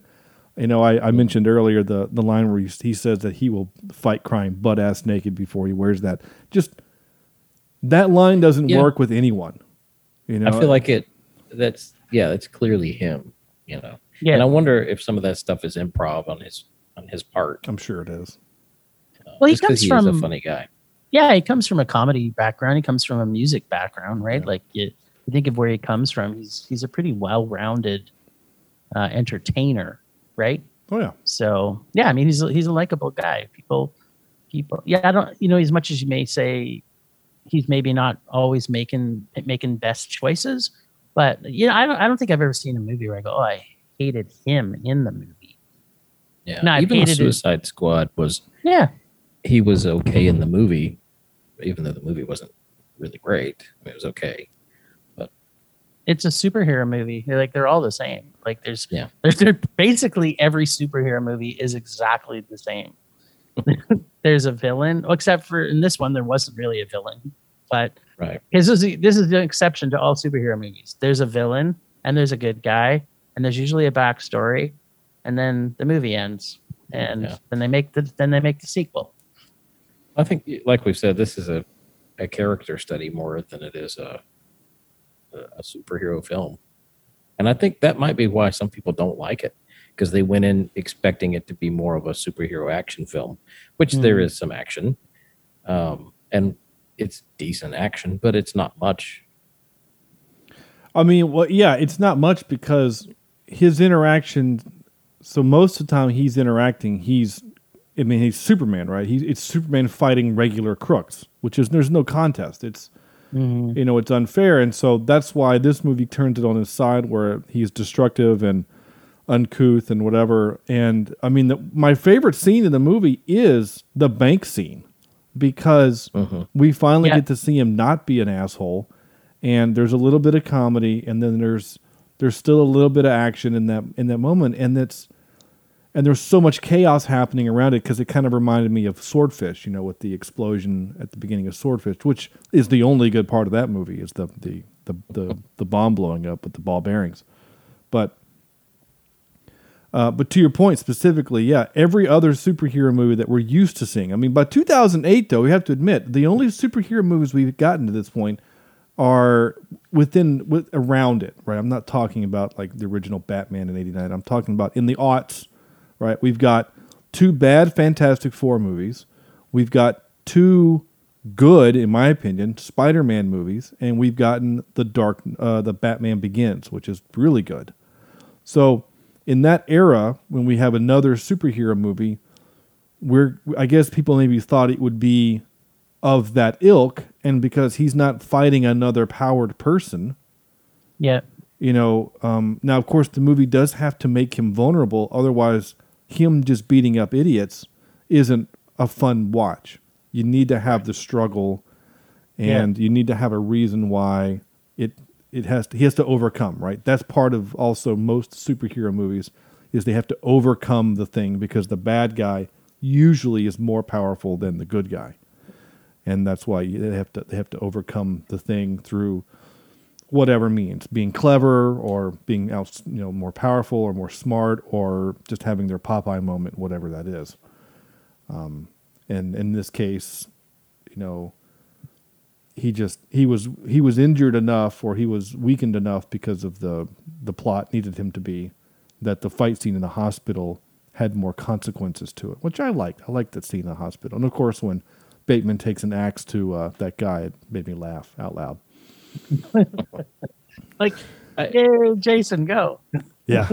you know, I, I mentioned earlier the, the line where he, he says that he will fight crime butt ass naked before he wears that. Just that line doesn't Yeah. work with anyone. You know, I feel like it. That's yeah. That's clearly him. You know. Yeah. And I wonder if some of that stuff is improv on his on his part. I'm sure it is. Well, he just 'cause comes he from a funny guy. Yeah, he comes from a comedy background. He comes from a music background, right? Like you, you think of where he comes from. He's he's a pretty well-rounded uh, entertainer, right? Oh yeah. So yeah, I mean he's a, he's a likable guy. People, people. Yeah, I don't. You know, as much as you may say, he's maybe not always making making best choices, but you know, I don't. I don't think I've ever seen a movie where I go, oh, I hated him in the movie. Yeah. No, I even the hated it. Suicide Squad was Yeah, he was okay in the movie, even though the movie wasn't really great. I mean, it was okay. It's a superhero movie. They're like they're all the same. Like there's Yeah. there's there, basically every superhero movie is exactly the same. there's a villain, except for in this one there wasn't really a villain, but Right. this is the- this is an exception to all superhero movies. There's a villain and there's a good guy and there's usually a backstory, and then the movie ends, and Yeah. then they make the then they make the sequel. I think, like we've said, this is a, a character study more than it is a a superhero film, and I think that might be why some people don't like it because they went in expecting it to be more of a superhero action film, which there Mhm. is some action, um, and it's decent action, but it's not much. I mean, well, yeah, it's not much because his interaction. So most of the time he's interacting, he's, I mean, he's Superman, right? He's it's Superman fighting regular crooks, which is there's no contest. It's Mm-hmm. you know it's unfair, and so that's why this movie turns it on his side, where he's destructive and uncouth and whatever. And I mean, the, my favorite scene in the movie is the bank scene because mm-hmm. we finally Yeah. get to see him not be an asshole. And there's a little bit of comedy and then there's there's still a little bit of action in that in that moment. And that's and there's so much chaos happening around it because it kind of reminded me of swordfish you know with the explosion at the beginning of swordfish which is the only good part of that movie is the the the the, the bomb blowing up with the ball bearings but uh, but to your point specifically, yeah, every other superhero movie that we're used to seeing. I mean, by 2008, though, we have to admit the only superhero movies we've gotten to this point are within with around it, right? I'm not talking about like the original Batman in '89. I'm talking about in the aughts, right? We've got two bad Fantastic Four movies. We've got two good, in my opinion, Spider-Man movies, and we've gotten the Dark, uh, the Batman Begins, which is really good. So in that era, when we have another superhero movie, we're I guess people maybe thought it would be of that ilk, and because he's not fighting another powered person, Yeah, you know. Um, now, of course, the movie does have to make him vulnerable, otherwise, him just beating up idiots isn't a fun watch. You need to have the struggle, and you need to have a reason why it it has to, he has to overcome. Right, that's part of also most superhero movies is they have to overcome the thing because the bad guy usually is more powerful than the good guy, and that's why they have to they have to overcome the thing through whatever means being clever or being out you know more powerful or more smart or just having their popeye moment whatever that is. Um, and in this case you know he just he was he was injured enough or he was weakened enough because of the the plot needed him to be that the fight scene in the hospital had more consequences to it which i liked. I liked that scene in the hospital. And of course when bateman takes an axe to uh, that guy it made me laugh out loud like yeah, Jason, go. Yeah,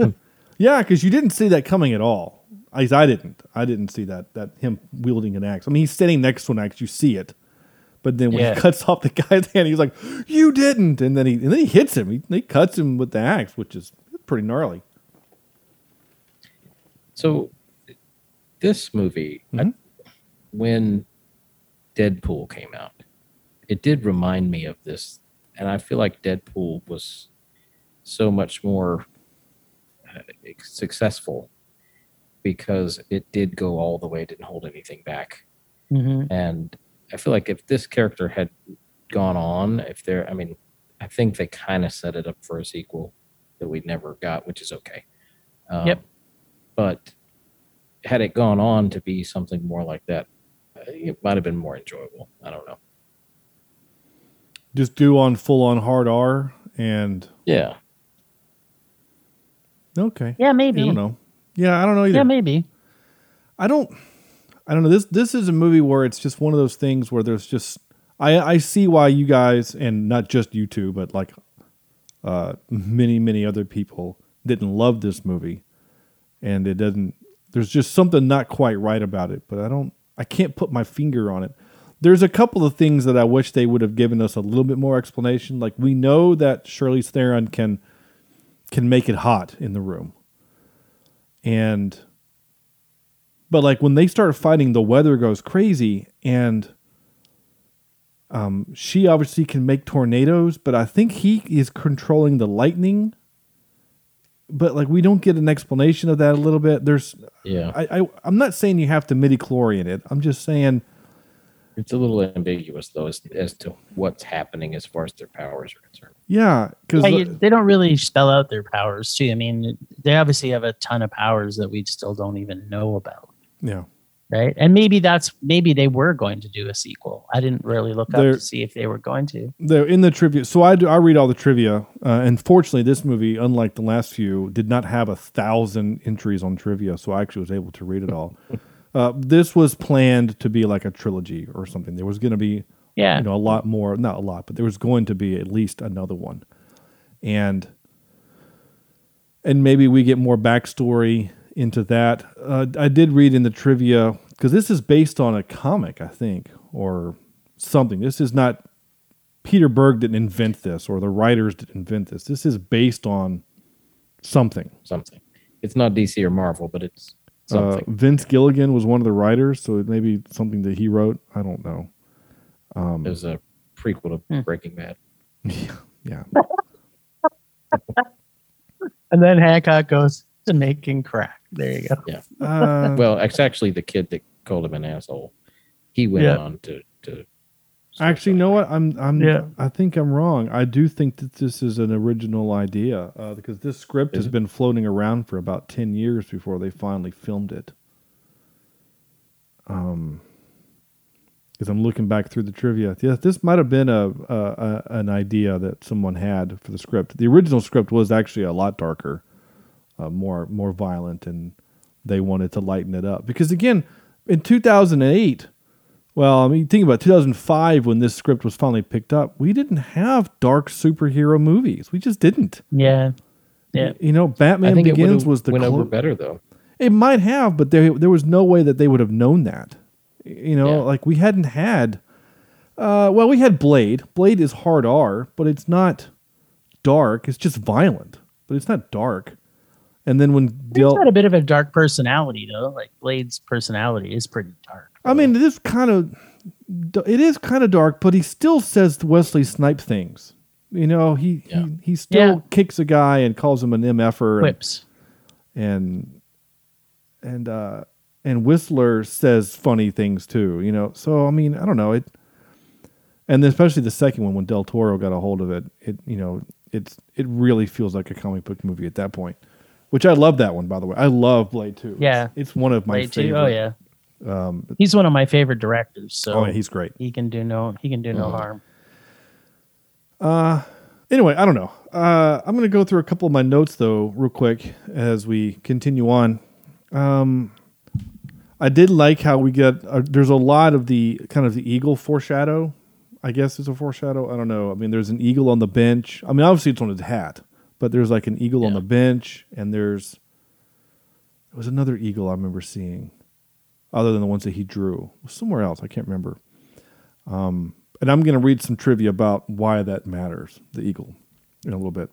yeah, because you didn't see that coming at all. At least I didn't. I didn't see that that him wielding an axe. I mean, he's standing next to an axe. You see it, But then when Yeah. he cuts off the guy's hand, he's like, "You didn't!" And then he and then he hits him. He, he cuts him with the axe, which is pretty gnarly. So, this movie, I- Mhm. when Deadpool came out, it did remind me of this, and I feel like Deadpool was so much more uh, successful because it did go all the way, didn't hold anything back, hmm and I feel like if this character had gone on, if there, I mean, I think they kind of set it up for a sequel that we never got, which is okay. Um, Yep. But had it gone on to be something more like that, uh, it might have been more enjoyable. I don't know. Just do on full on hard R and Yeah. okay. Yeah, maybe. I don't know. Yeah, I don't know either. Yeah, maybe. I don't I don't know. This this is a movie where it's just one of those things where there's just I I see why you guys and not just you two, but like uh many, many other people didn't love this movie. And it doesn't there's just something not quite right about it, but I don't I can't put my finger on it. There's a couple of things that I wish they would have given us a little bit more explanation. Like we know that Charlize Theron can can make it hot in the room. And but like when they start fighting, the weather goes crazy, and um, she obviously can make tornadoes, but I think he is controlling the lightning. But like we don't get an explanation of that a little bit. There's, Yeah. I, I I'm not saying you have to midi-chlorian it. I'm just saying, It's a little ambiguous, though, as, as to what's happening as far as their powers are concerned. yeah, because Yeah, you, they don't really spell out their powers too. I mean, they obviously have a ton of powers that we still don't even know about, yeah, right? And maybe that's maybe they were going to do a sequel. I didn't really look up They're- to see if they were going to. the in the trivia. So I do I read all the trivia, uh, and fortunately, this movie, unlike the last few, did not have a thousand entries on trivia, so I actually was able to read it all. uh, this was planned to be like a trilogy or something. There was going to be, Yeah. you know, a lot more, not a lot, but there was going to be at least another one, and and maybe we get more backstory into that. Uh, I did read in the trivia because this is based on a comic, I think, or something. This is not Peter Berg didn't invent this, or the writers didn't invent this. This is based on something. Something. It's not DC or Marvel, but it's Uh, something. Vince Gilligan was one of the writers, so it may be something that he wrote. I don't know. Um, There's a prequel to Breaking Bad. yeah, And then Hancock goes to making crack. There you go. Yeah. uh, Well, it's actually the kid that called him an asshole. He went Yeah. on to to. Actually, you know what? I'm, I'm, Yeah. I think I'm wrong. I do think that this is an original idea uh, because this script Is has it? been floating around for about ten years before they finally filmed it. Um, because I'm looking back through the trivia. Yes, this might have been a, a, a an idea that someone had for the script. The original script was actually a lot darker, uh, more more violent, and they wanted to lighten it up. Because again, in 2008, well, I mean, think about 2005 when this script was finally picked up. We didn't have dark superhero movies. We just didn't. Yeah. Yeah. You know, Batman Begins was the went clo- over better though. it might have, but there there was no way that they would have known that. You know, Yeah. like we hadn't had. Uh, well, we had Blade. Blade is hard R, but it's not dark. It's just violent, but it's not dark. And then when He's Del, got a bit of a dark personality though. Like Blade's personality is pretty dark. I mean, it is kind of, it is kind of dark, but he still says Wesley Snipe things. You know, he Yeah. he, he still Yeah. kicks a guy and calls him an mf'er. and- and and uh and Whistler says funny things too, you know. So I mean, I don't know it, and especially the second one when Del Toro got a hold of it, it you know it's it really feels like a comic book movie at that point. Which I love that one by the way. I love Blade Two. Yeah. it's, it's one of my Blade too. favorite. Oh yeah. Um, He's one of my favorite directors. So oh, he's great. he can do no he can do no harm. Anyway, I don't know. Uh, I'm going to go through a couple of my notes though, real quick, as we continue on. Um, I did like how we get. Uh, there's a lot of the kind of the eagle foreshadow. I guess it's a foreshadow. I don't know. I mean, there's an eagle on the bench. I mean, obviously it's on his hat, but there's like an eagle on the bench, and there's there was another eagle I remember seeing, other than the ones that he drew. Somewhere else. I can't remember. Um, and I'm going to read some trivia about why that matters. The eagle, in a little bit.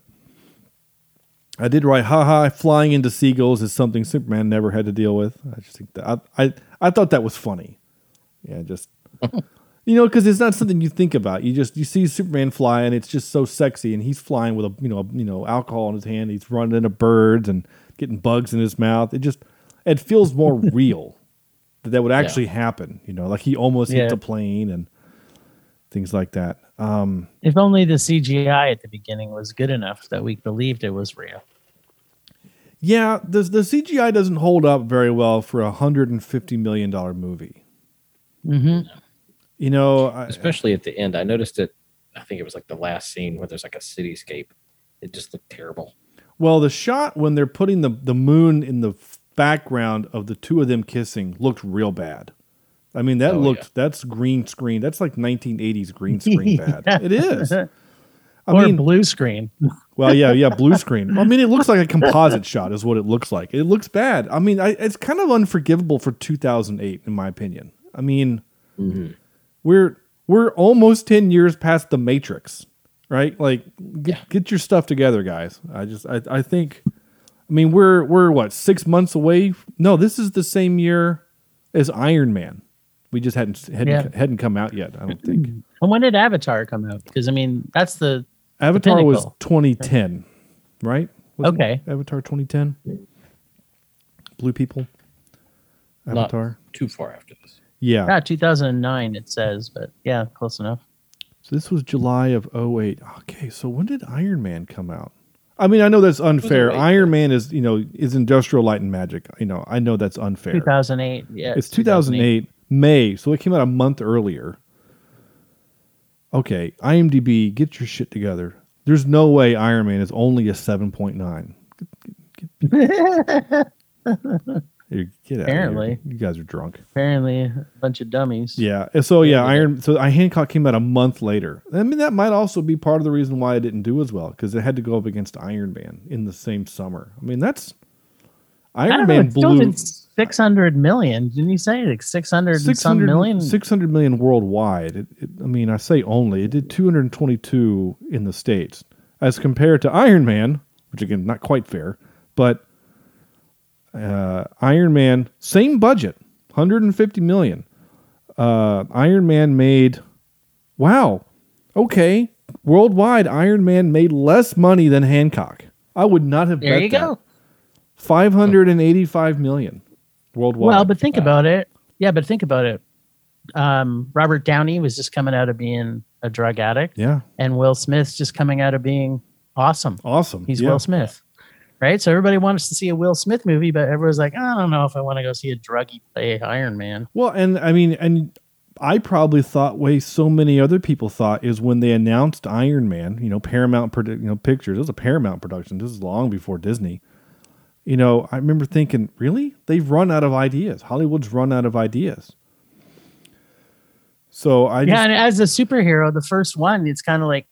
I did write, haha, flying into seagulls is something Superman never had to deal with. I just think that I I, I thought that was funny. Yeah, just you know, because it's not something you think about. You just you see Superman fly, and it's just so sexy, and he's flying with a you know you know alcohol in his hand. He's running into birds and getting bugs in his mouth. It just it feels more real that that would actually happen. You know, like he almost Yeah. hit the plane and things like that. Um, If only the CGI at the beginning was good enough that we believed it was real. yeah, the the CGI doesn't hold up very well for a hundred and fifty million dollar movie. Mm-hmm. You know, I, especially at the end. I noticed it. I think it was like the last scene where there's like a cityscape. It just looked terrible. Well, the shot when they're putting the, the moon in the f- background of the two of them kissing looked real bad. I mean, that Oh, looked yeah. that's green screen. That's like 1980s green screen bad. It is. I or mean, blue screen. well, yeah, yeah, blue screen. I mean, it looks like a composite shot, is what it looks like. It looks bad. I mean, I, it's kind of unforgivable for 2008, in my opinion. I mean, mm-hmm. we're we're almost 10 years past the Matrix, right? Like, get get your stuff together, guys. I just, I, I think, I mean, we're we're what six months away? No, this is the same year as Iron Man. We just hadn't hadn't, Yeah. hadn't come out yet. I don't think. And when did Avatar come out? Because I mean, that's the Avatar was 2010, right? Wasn't Okay. Avatar 2010. Blue people. Avatar. Not too far after this. yeah. yeah, 2009 it says, but yeah, close enough. So this was July of 08. Okay, so when did Iron Man come out? I mean, I know that's unfair. Iron Man is, you know, is Industrial Light and Magic. You know, I know that's unfair. 2008. Yeah, it's 2008 May, so it came out a month earlier. Okay, IMDb, get your shit together. There's no way Iron Man is only a 7.9. Here, get out Apparently. of here. You guys are drunk. Apparently, a bunch of dummies. Yeah. and So yeah, Iron. So I Hancock came out a month later. I mean, that might also be part of the reason why it didn't do as well because it had to go up against Iron Man in the same summer. I mean, that's I Iron don't know, Man blew 600 million. Didn't you say like 600 some 600 million? 600 million worldwide. It, it, I mean, I say only. It did 222 in the states as compared to Iron Man, which again not quite fair, but uh, Iron Man same budget, 150 million. Uh, Iron Man made wow. Okay, worldwide Iron Man made less money than Hancock. I would not have There bet you that. go. 585 million worldwide. Well, but think about it. Yeah, but think about it. Um, Robert Downey was just coming out of being a drug addict, yeah, and Will Smith's just coming out of being awesome. awesome. He's yeah. Will Smith, right? So everybody wants to see a Will Smith movie, but everyone's like, I don't know if I want to go see a druggy play Iron Man. Well, and I mean, and I probably thought way so many other people thought is when they announced Iron Man. You know, Paramount, you know, Pictures. It was a Paramount production. This is long before Disney. You know, I remember thinking, really, they've run out of ideas. Hollywood's run out of ideas. So I yeah, just, and as a superhero, the first one, it's kind of like,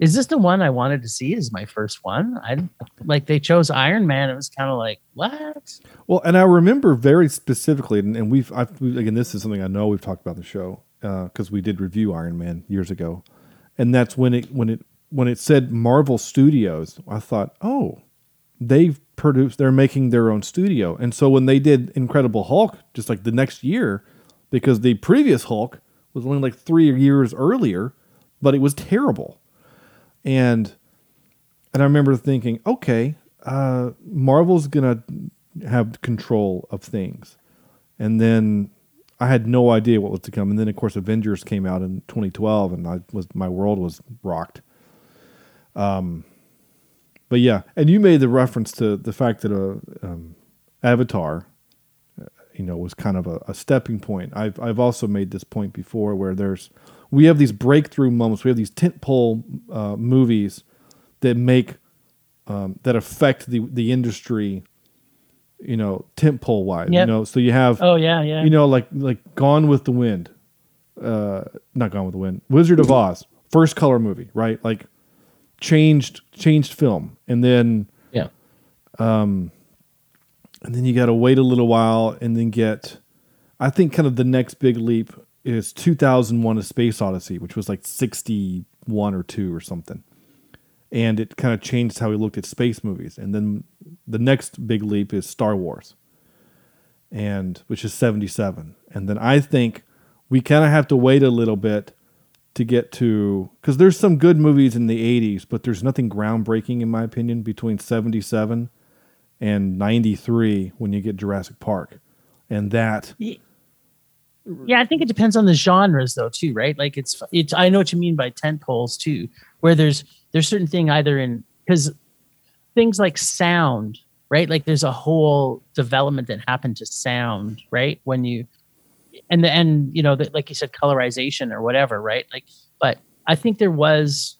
is this the one I wanted to see? Is my first one? I like they chose Iron Man. It was kind of like what? Well, and I remember very specifically, and, and we've I've, again, this is something I know we've talked about in the show uh, because we did review Iron Man years ago, and that's when it when it when it said Marvel Studios, I thought, oh, they've produced, they're making their own studio, and so when they did Incredible Hulk, just like the next year, because the previous Hulk was only like three years earlier, but it was terrible, and and I remember thinking, okay, uh, Marvel's gonna have control of things, and then I had no idea what was to come. And then of course Avengers came out in 2012, and I was my world was rocked. Um, but yeah, and you made the reference to the fact that a um, Avatar, uh, you know, was kind of a, a stepping point. I've I've also made this point before where there's we have these breakthrough moments. We have these tentpole uh, movies that make um, that affect the the industry. You know, tentpole wise. Yep. You know, so you have Oh yeah, yeah. you know, like like Gone with the Wind, uh, not Gone with the Wind, Wizard of Oz, first color movie, right? Like changed changed film, and then Yeah. Um, and then you got to wait a little while, and then get, I think, kind of the next big leap is 2001: A Space Odyssey, which was like 61 or two or something, and it kind of changed how we looked at space movies. And then the next big leap is Star Wars, and which is 77. And then I think we kind of have to wait a little bit to get to because there's some good movies in the 80s, but there's nothing groundbreaking in my opinion between 77 and 93 when you get Jurassic Park, and that Yeah, I think it depends on the genres though too, right? Like it's it's I know what you mean by tent poles too, where there's there's certain thing either in because things like sound, right? Like there's a whole development that happened to sound, right? When you and the and you know the, like you said colorization or whatever, right? Like but I think there was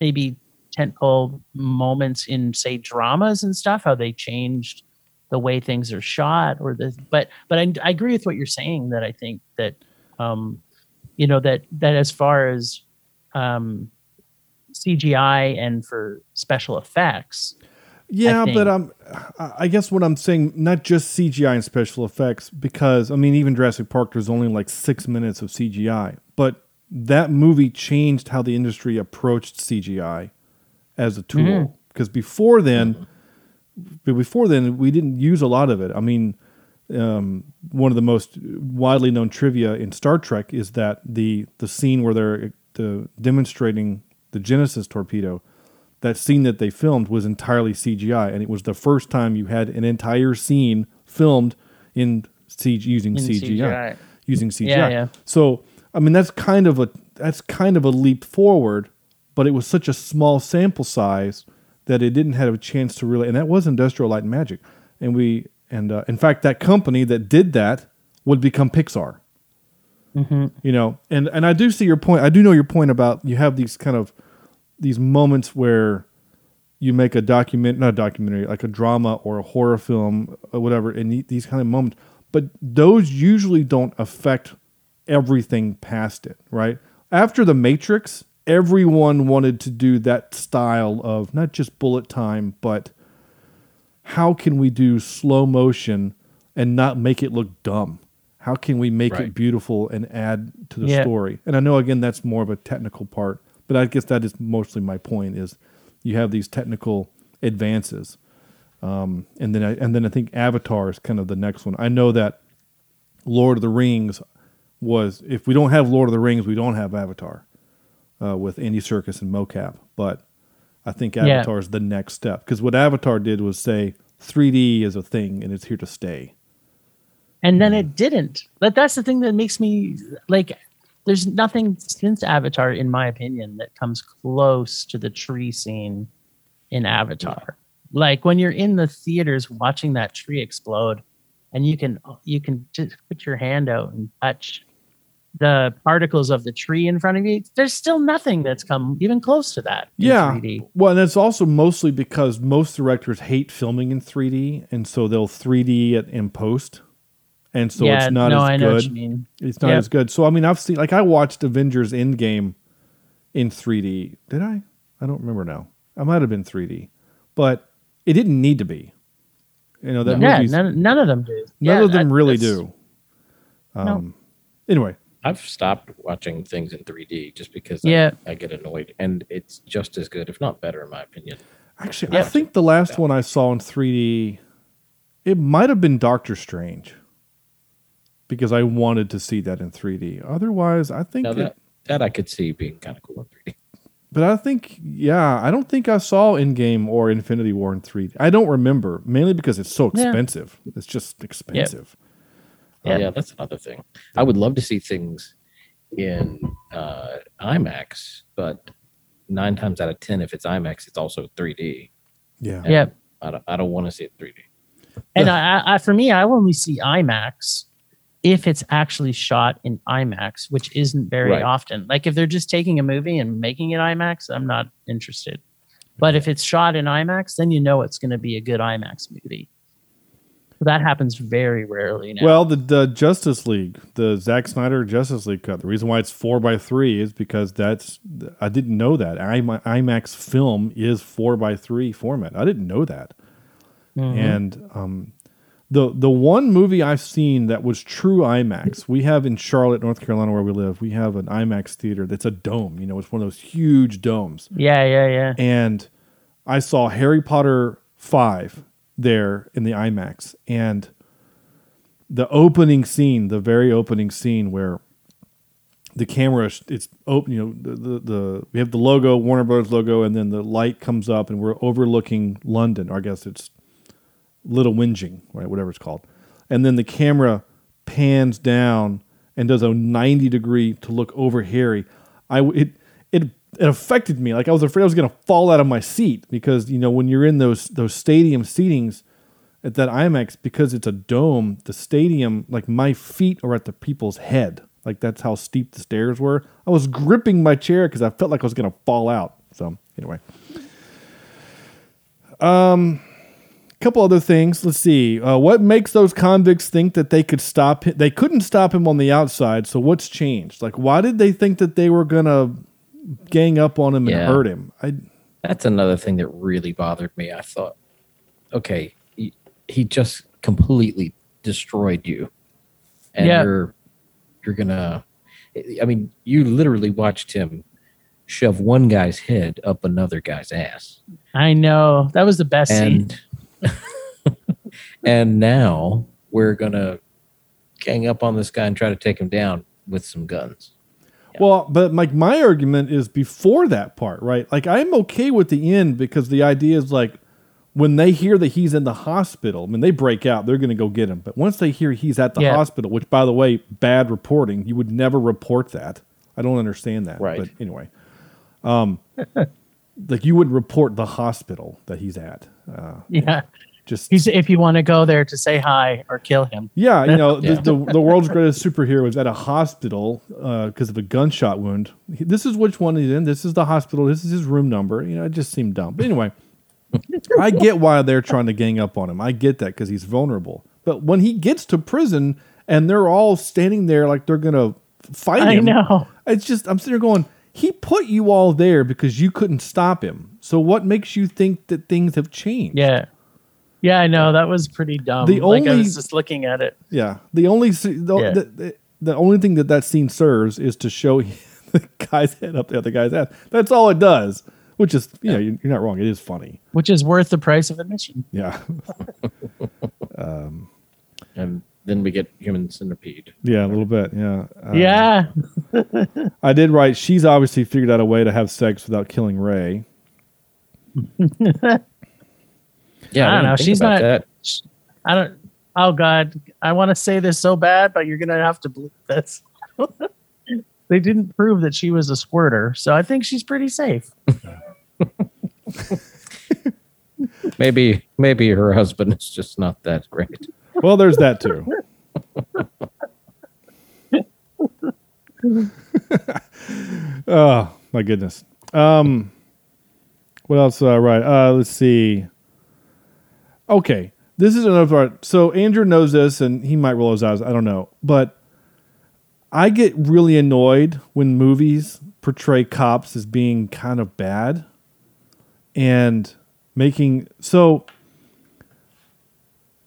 maybe tentpole moments in say dramas and stuff how they changed the way things are shot or the but but I, I agree with what you're saying that I think that um you know that that as far as um CGI and for special effects Yeah, but um, I guess what I'm saying, not just CGI and special effects, because I mean, even Jurassic Park, there's only like six minutes of CGI, but that movie changed how the industry approached CGI as a tool. Mhm. Because before then, but before then, we didn't use a lot of it. I mean, um, one of the most widely known trivia in Star Trek is that the the scene where they're the, demonstrating the Genesis torpedo, that scene that they filmed was entirely CGI, and it was the first time you had an entire scene filmed in CG using In CGI, CGI. using CGI. Yeah, yeah. So I mean, that's kind of a that's kind of a leap forward, but it was such a small sample size that it didn't have a chance to really. And that was Industrial Light and Magic, and we and uh, in fact that company that did that would become Pixar. You know, and and I do see your point. I do know your point about you have these kind of these moments where you make a document, not a documentary, like a drama or a horror film or whatever, and these kind of moments. But those usually don't affect everything past it, right? After The Matrix, everyone wanted to do that style of not just bullet time, but how can we do slow motion and not make it look dumb? How can we make it beautiful and add to the Yeah. story? And I know again that's more of a technical part, but I guess that is mostly my point is you have these technical advances. Um, and then I, and then I think Avatar is kind of the next one. I know that Lord of the Rings was if we don't have Lord of the Rings, we don't have Avatar uh, with Andy Serkis and mocap. But I think Yeah. Avatar is the next step because what Avatar did was say 3D is a thing and it's here to stay. and then it didn't. But that's the thing that makes me like. There's nothing since Avatar, in my opinion, that comes close to the tree scene in Avatar. Like when you're in the theaters watching that tree explode, and you can you can just put your hand out and touch the particles of the tree in front of you. There's still nothing that's come even close to that. in Yeah. 3D. Well, and that's also mostly because most directors hate filming in 3D, and so they'll 3D it in post, and so Yeah, it's not no, as I good. know what you mean. It's not Yep. as good. So I mean, I've seen like I watched Avengers Endgame in 3D. Did I? I don't remember now. I might have been 3D, but it didn't need to be. You know that yeah, none, none of them do. none Yeah, of them that- really do. Um, Anyway, I've stopped watching things in 3D just because Yeah. I, I get annoyed, and it's just as good, if not better, in my opinion. actually, I think the last one I saw in 3D, it might have been Doctor Strange, because I wanted to see that in 3D. Otherwise, I think Now it- that that I could see being kind of cool in 3D. But I think, yeah, I don't think I saw Endgame or Infinity War in 3D. I don't remember, mainly because it's so Yeah. expensive. It's just expensive. Oh, yeah, that's another thing. I would love to see things in uh, IMAX, but nine times out of ten, if it's IMAX, it's also 3D. Yeah. And Yeah. I don't, I don't want to see it 3D. And I, I, for me, I only see IMAX if it's actually shot in IMAX, which isn't very Right. often. Like if they're just taking a movie and making it IMAX, I'm not interested. But if it's shot in IMAX, then you know it's going to be a good IMAX movie. That happens very rarely now. Well, the, the Justice League, the Zack Snyder Justice League cut, the reason why it's 4 by 3 is because that's, I didn't know that. IMA- IMAX film is 4 by 3 format. I didn't know that. Mhm. And um, the the one movie I've seen that was true IMAX. We have in Charlotte, North Carolina, where we live. We have an IMAX theater that's a dome. You know, it's one of those huge domes. Yeah, yeah, yeah. And I saw Harry Potter five there in the IMAX, and the opening scene, the very opening scene where the camera it's open you know the, the, the we have the logo warner brothers logo and then the light comes up and we're overlooking london. Or i guess it's little whinging right whatever it's called. And then the camera pans down and does a 90 degree to look over harry. I it it it affected me like i was afraid i was going to fall out of my seat because you know when you're in those those stadium seatings at that imax because it's a dome the stadium like my feet are at the people's head like that's how steep the stairs were. I was gripping my chair because I felt like I was going to fall out. So anyway, um, a couple other things. Let's see. Uh, what makes those convicts think that they could stop him? They couldn't stop him on the outside. So what's changed? Like, why did they think that they were going to gang up on him and hurt him? I That's another thing that really bothered me. I thought, okay, he, he just completely destroyed you, and Yeah. you're you're gonna. I mean, you literally watched him shove one guy's head up another guy's ass, I know that was the best scene. and and now we're gonna gang up on this guy and try to take him down with some guns. Well, but like my argument is before that part, right? Like I'm okay with the end because the idea is like when they hear that he's in the hospital, I mean they break out, they're going to go get him. But once they hear he's at the Yeah. hospital, which by the way, bad reporting, you would never report that. I don't understand that. Right. But anyway, um, like you would report the hospital that he's at. Uh, Yeah, just he's if you want to go there to say hi or kill him. yeah, you know, Yeah. The, the the world's greatest superhero is at a hospital uh, because of a gunshot wound. This is which one he's in. This is the hospital. This is his room number. You know, it just seemed dumb. But anyway, I get why they're trying to gang up on him. I get that because he's vulnerable. But when he gets to prison and they're all standing there like they're gonna fight I him, know. it's just I'm sitting there going, he put you all there because you couldn't stop him. So what makes you think that things have changed? Yeah, yeah, I know that was pretty dumb. The like I only- was just looking at it. Yeah. The only the, Yeah. the, the, the only thing that that scene serves is to show the guy's head up the other guy's ass. That's all it does. Which is, you know, you're, you're not wrong. It is funny. which is worth the price of admission. Yeah. And then we get human centipede. Yeah, a little bit. Yeah. Uh, yeah, I did write. She's obviously figured out a way to have sex without killing Ray. Yeah, I don't didn't know. She's not- that. I don't. Oh God, I want to say this so bad, but you're gonna have to believe this. they didn't prove that she was a squirter, so I think she's pretty safe. Maybe maybe her husband is just not that great. Well, there's that too. oh my goodness. Um, what else? Uh, right. Uh, let's see. Okay, this is another part. So Andrew knows this, and he might roll his eyes. I don't know, but I get really annoyed when movies portray cops as being kind of bad and making so.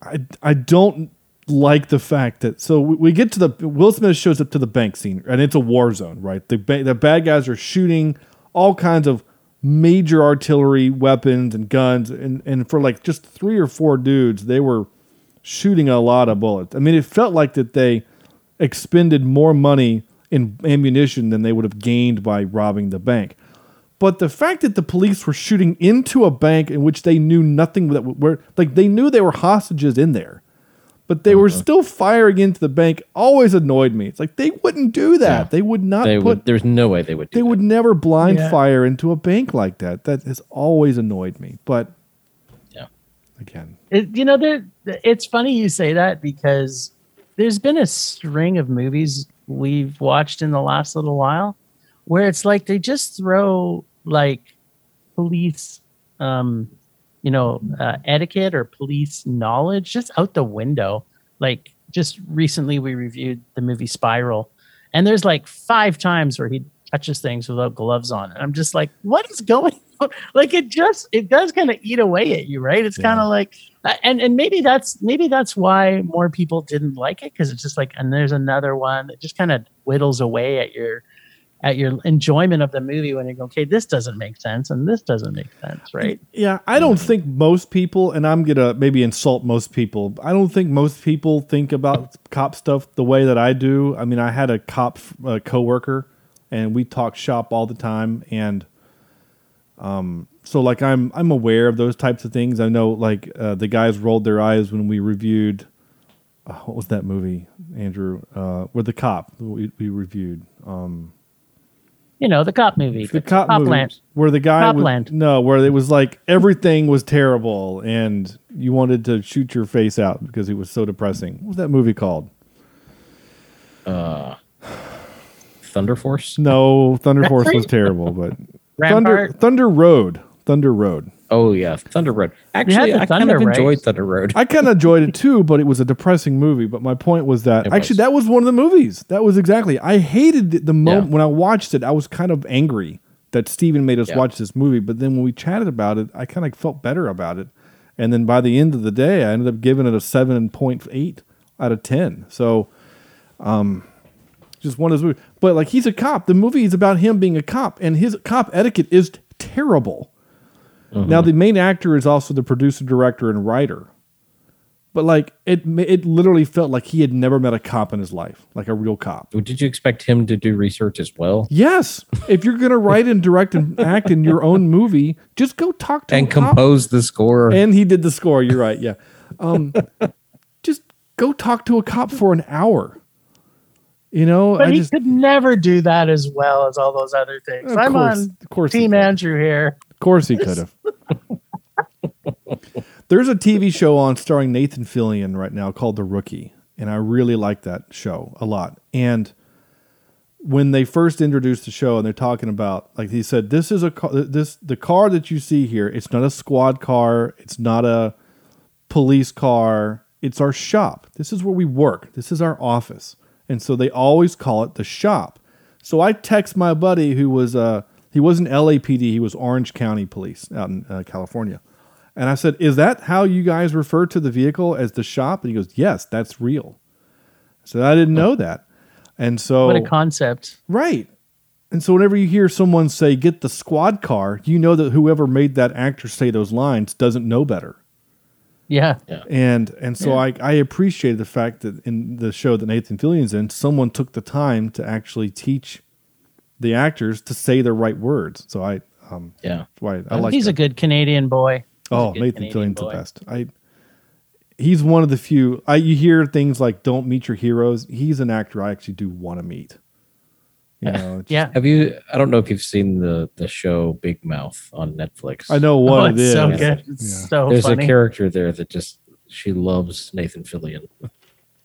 I I don't like the fact that so we, we get to the Will Smith shows up to the bank scene and it's a war zone, right? The ba- the bad guys are shooting all kinds of major artillery weapons and guns and and for like just three or four dudes, they were shooting a lot of bullets. I mean, it felt like that they expended more money in ammunition than they would have gained by robbing the bank. But the fact that the police were shooting into a bank in which they knew nothing that were like they knew they were hostages in there, but they were Uh-huh. still firing into the bank always annoyed me. It's like they wouldn't do that. Yeah. They would not They put would, there's no way they would. Do they that. would never blind Yeah. fire into a bank like that. That has always annoyed me. But Yeah. again, It, you know, there. It's funny you say that because there's been a string of movies we've watched in the last little while where it's like they just throw like police, um, you know, uh, etiquette or police knowledge just out the window. Like just recently, we reviewed the movie Spiral, and there's like five times where he touches things without gloves on, and I'm just like, what is going on? like it just it does kind of eat away at you, right? It's kind of like and and maybe that's maybe that's why more people didn't like it because it's just like and there's another one that just kind of whittles away at your at your enjoyment of the movie when you go, okay, this doesn't make sense and this doesn't make sense, right? Yeah, I don't think most people, and I'm gonna maybe insult most people. I don't think most people think about cop stuff the way that I do. I mean, I had a cop uh, coworker, and we talk shop all the time, and um, so like I'm I'm aware of those types of things. I know like uh, the guys rolled their eyes when we reviewed. Uh, what was that movie, Andrew? Uh, where the cop we, we reviewed. Um, You know, the cop movie, the cop movie Copland. where the guy was, Copland. no where it was like everything was terrible and you wanted to shoot your face out because it was so depressing what was that movie called Uh, Thunder Force. no thunder force was terrible but thunder thunder road thunder road Oh yeah, Thunder Road. Actually, the I kind Thunder of enjoyed. Thunder Road. i kind of enjoyed it too but it was a depressing movie but my point was that It actually was. that was one of the movies that was exactly i hated it the moment Yeah. when i watched it i was kind of angry that steven made us Yeah. watch this movie but then when we chatted about it i kind of felt better about it and then by the end of the day i ended up giving it a 7.8 out of 10 so um just one of those movies but like he's a cop the movie is about him being a cop and his cop etiquette is terrible now the main actor is also the producer director and writer but like it it literally felt like he had never met a cop in his life like a real cop Did you expect him to do research as well yes if you're gonna write and direct and act in your own movie just go talk to and a cop. compose the score? and he did the score you're right yeah um just go talk to a cop for an hour you know But i he just could never do that as well as all those other things. I'm course- on of course Team. Andrew here. Course he could have. There's a TV show on starring Nathan Fillion right now called The Rookie, and I really like that show a lot. And when they first introduced the show, and they're talking about, like he said, this is a car, this the car that you see here. It's not a squad car. It's not a police car. It's our shop. This is where we work. This is our office. And so they always call it the shop. So I text my buddy who was uh he wasn't LAPD, he was Orange County Police out in uh, California. And I said, "Is that how you guys refer to the vehicle as the shop?" And he goes, "Yes, that's real." So I didn't know that. And so What a concept. Right. And so whenever you hear someone say get the squad car, you know that whoever made that actor say those lines doesn't know better. Yeah. And and so I, I appreciate the fact that in the show that Nathan Fillion's in, someone took the time to actually teach the actors to say the right words. So I um Yeah. why I like He's that. a good Canadian boy. He's Oh, Nathan Canadian Fillion's the best. I he's one of the few I you hear things like don't meet your heroes. He's an actor I actually do want to meet. You know, it's- Yeah. Have you? I don't know if you've seen the the show Big Mouth on Netflix. I know what Oh, it it's is. so good. It's Yeah. so There's funny. a character there that just she loves Nathan Fillion.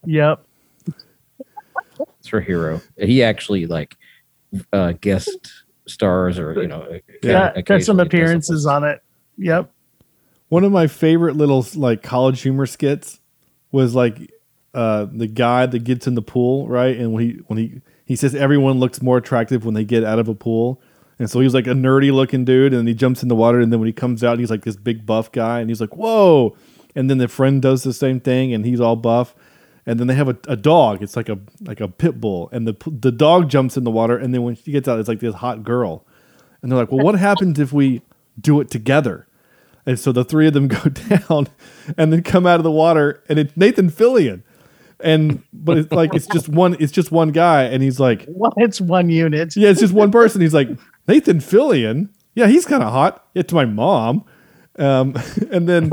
Yep. It's her hero. He actually like uh guest stars or you know Yeah. Got some appearances on it. Yep. One of my favorite little like college humor skits was like uh, the guy that gets in the pool, right? And when he when he he says everyone looks more attractive when they get out of a pool. And so he's like a nerdy looking dude, and he jumps in the water, and then when he comes out, he's like this big buff guy, and he's like, "Whoa!" And then the friend does the same thing, and he's all buff. And then they have a, a dog. It's like a like a pit bull, and the the dog jumps in the water, and then when she gets out, it's like this hot girl. And they're like, "Well, what happens if we do it together?" And so the three of them go down and then come out of the water and it's Nathan Fillion. And but it's like it's just one it's just one guy and he's like Well, it's one unit. Yeah, it's just one person. He's like, Nathan Fillion? Yeah, he's kind of hot. Yeah, to my mom. Um and then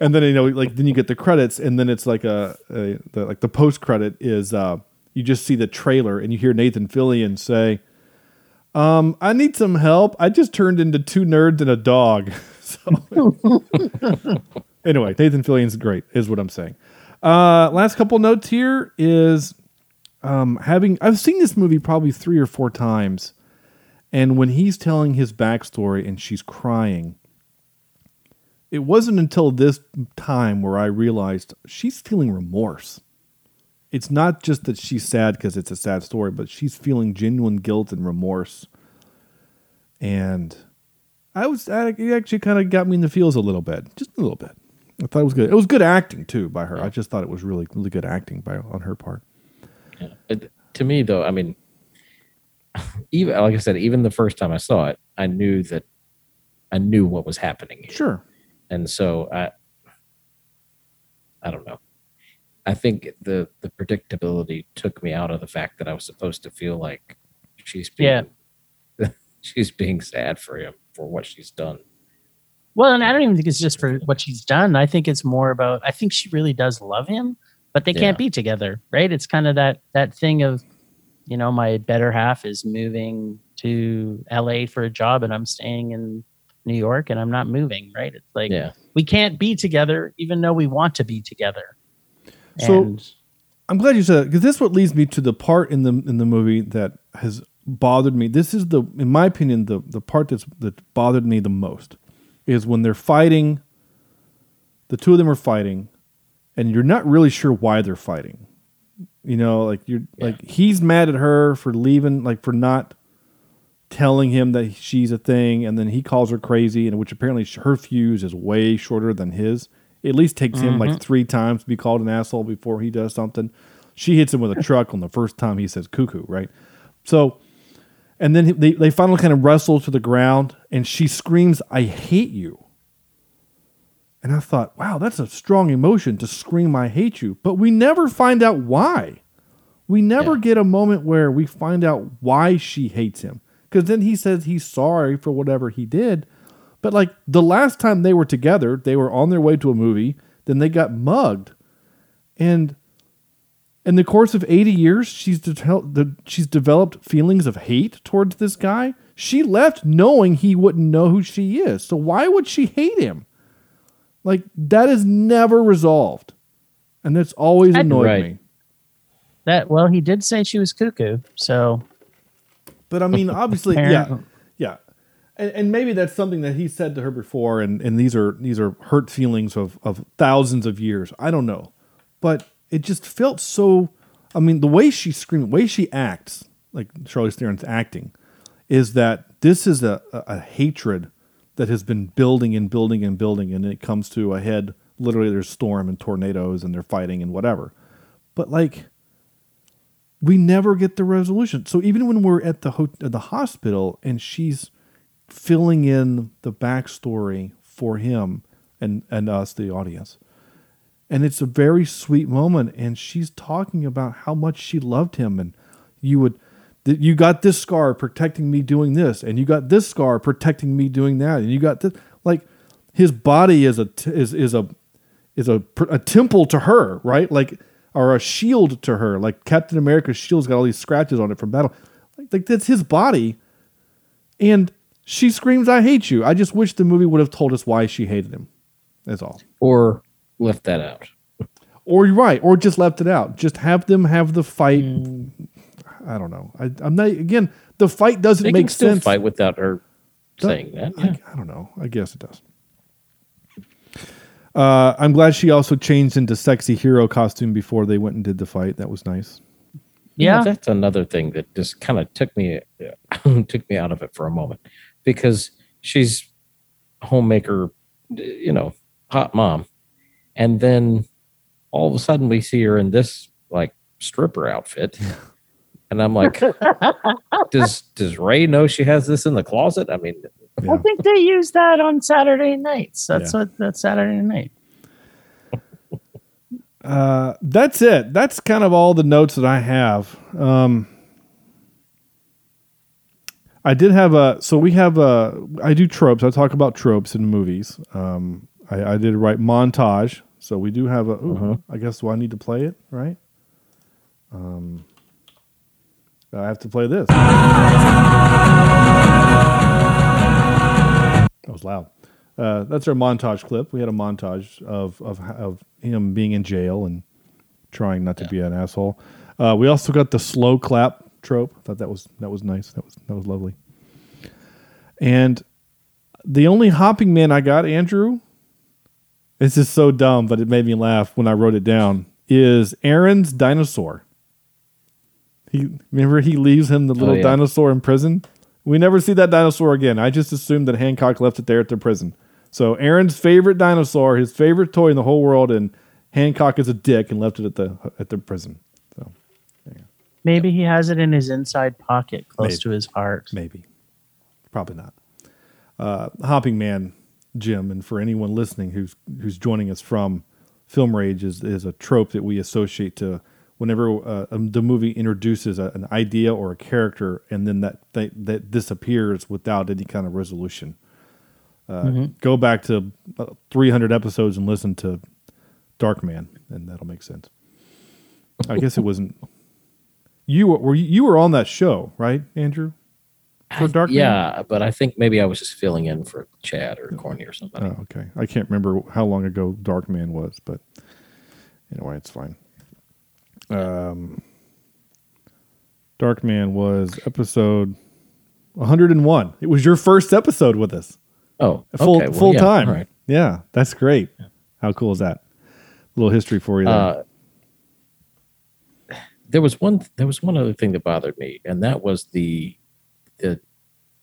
and then you know like then you get the credits and then it's like a, a the, like the post credit is uh you just see the trailer and you hear Nathan Fillion say um, I need some help. I just turned into two nerds and a dog. So anyway, Nathan Fillion's great, is what I'm saying. Uh, last couple notes here is um, having I've seen this movie probably three or four times, and when he's telling his backstory and she's crying, it wasn't until this time where I realized she's feeling remorse. It's not just that she's sad because it's a sad story, but she's feeling genuine guilt and remorse. And I was I, it actually kind of got me in the feels a little bit, just a little bit. I thought it was good. It was good acting too by her. I just thought it was really really good acting by on her part. But to me, though, I mean, even like I said, even the first time I saw it, I knew that I knew what was happening. Here. Sure. And so I, I don't know. I think the the predictability took me out of the fact that I was supposed to feel like she's being, she's being sad for him for what she's done. Well, and I don't even think it's just for what she's done. I think it's more about I think she really does love him, but they can't be together, right? It's kind of that that thing of, you know, my better half is moving to LA for a job and I'm staying in New York and I'm not moving, right? It's like Yeah. we can't be together even though we want to be together. So And- I'm glad you said because this is what leads me to the part in the in the movie that has bothered me. This is the, in my opinion, the the part that's that bothered me the most is when they're fighting. The two of them are fighting, and you're not really sure why they're fighting. You know, like you're like he's mad at her for leaving, like for not telling him that she's a thing, and then he calls her crazy, and which apparently her fuse is way shorter than his. It at least takes him like Mhm. three times to be called an asshole before he does something. She hits him with a truck on the first time he says cuckoo, right? So, and then they, they finally kind of wrestle to the ground, and she screams, I hate you. And I thought, wow, that's a strong emotion to scream, I hate you. But we never find out why. We never get a moment where we find out why she hates him. Because then he says he's sorry for whatever he did. But like the last time they were together, they were on their way to a movie, then they got mugged. And in the course of 80 years, she's de- she's developed feelings of hate towards this guy. She left knowing he wouldn't know who she is. So why would she hate him? Like that is never resolved. And that's always annoyed Right. me. that well, he did say she was cuckoo, so But I mean, obviously, yeah, yeah, and, and maybe that's something that he said to her before, and, and these are these are hurt feelings of of thousands of years. I don't know, but it just felt so. I mean, the way she screams, the way she acts, like Charlize Theron's acting, is that this is a, a, a hatred that has been building and building and building, and it comes to a head. Literally, there's storm and tornadoes, and they're fighting and whatever. But like, we never get the resolution. So even when we're at the ho- the hospital and she's filling in the backstory for him and and us, the audience, and it's a very sweet moment, and she's talking about how much she loved him, and you would. that You got this scar protecting me doing this, and you got this scar protecting me doing that, and you got this. Like his body is a t- is is a is a a temple to her, right? Like or a shield to her. Like Captain America's shield's got all these scratches on it from battle. Like, like that's his body. And she screams, I hate you. I just wish the movie would have told us why she hated him. That's all. Or left that out. Or you're right, or just left it out. Just have them have the fight. Hmm. I don't know. I, I'm not again. The fight doesn't They make sense. fight without her saying that. I, I don't know. I guess it does. Uh, I'm glad she also changed into sexy hero costume before they went and did the fight. That was nice. You know, Yeah. that's another thing that just kind of took me took me out of it for a moment because she's homemaker, you know, hot mom, and then all of a sudden we see her in this like stripper outfit, and I'm like, does does Ray know she has this in the closet? I mean, I think they use that on Saturday nights. That's what that's Saturday night. Uh, that's it. That's kind of all the notes that I have. Um, I did have a. So we have a. I do tropes. I talk about tropes in movies. Um, I, I did write montage. So we do have a. ooh, I guess do I need to play it right? Um, I have to play this. That was loud. Uh, that's our montage clip. We had a montage of of of him being in jail and trying not to be an asshole. Uh, we also got the slow clap trope. I thought that was that was nice. That was that was lovely. And the only hopping man I got, Andrew, this is so dumb, but it made me laugh when I wrote it down. Is Aaron's dinosaur? He remember he leaves him the little yeah. dinosaur in prison, We never see that dinosaur again. I just assumed that Hancock left it there at the prison. So Aaron's favorite dinosaur, his favorite toy in the whole world, and Hancock is a dick and left it at the at the prison. So Maybe he has it in his inside pocket, close Maybe. to his heart. maybe, probably not. Uh, Hopping Man, Jim, and for anyone listening who's who's joining us from Film Rage is is a trope that we associate to whenever uh, um, the movie introduces a, an idea or a character, and then that that, that disappears without any kind of resolution. Uh, Go back to uh, 300 episodes and listen to Darkman, and that'll make sense. I guess it wasn't. You were, were you, you were on that show, right, Andrew? For Darkman? yeah, but I think maybe I was just filling in for Chad or Corny or somebody. Oh, okay. I can't remember how long ago Darkman was, but anyway, it's fine. Um, Darkman was episode 101. It was your first episode with us, Oh, full okay, well, full yeah, time. right. Yeah, that's great. How cool is that? A little history for you. There. Uh, there was one. There was one other thing that bothered me, and that was the the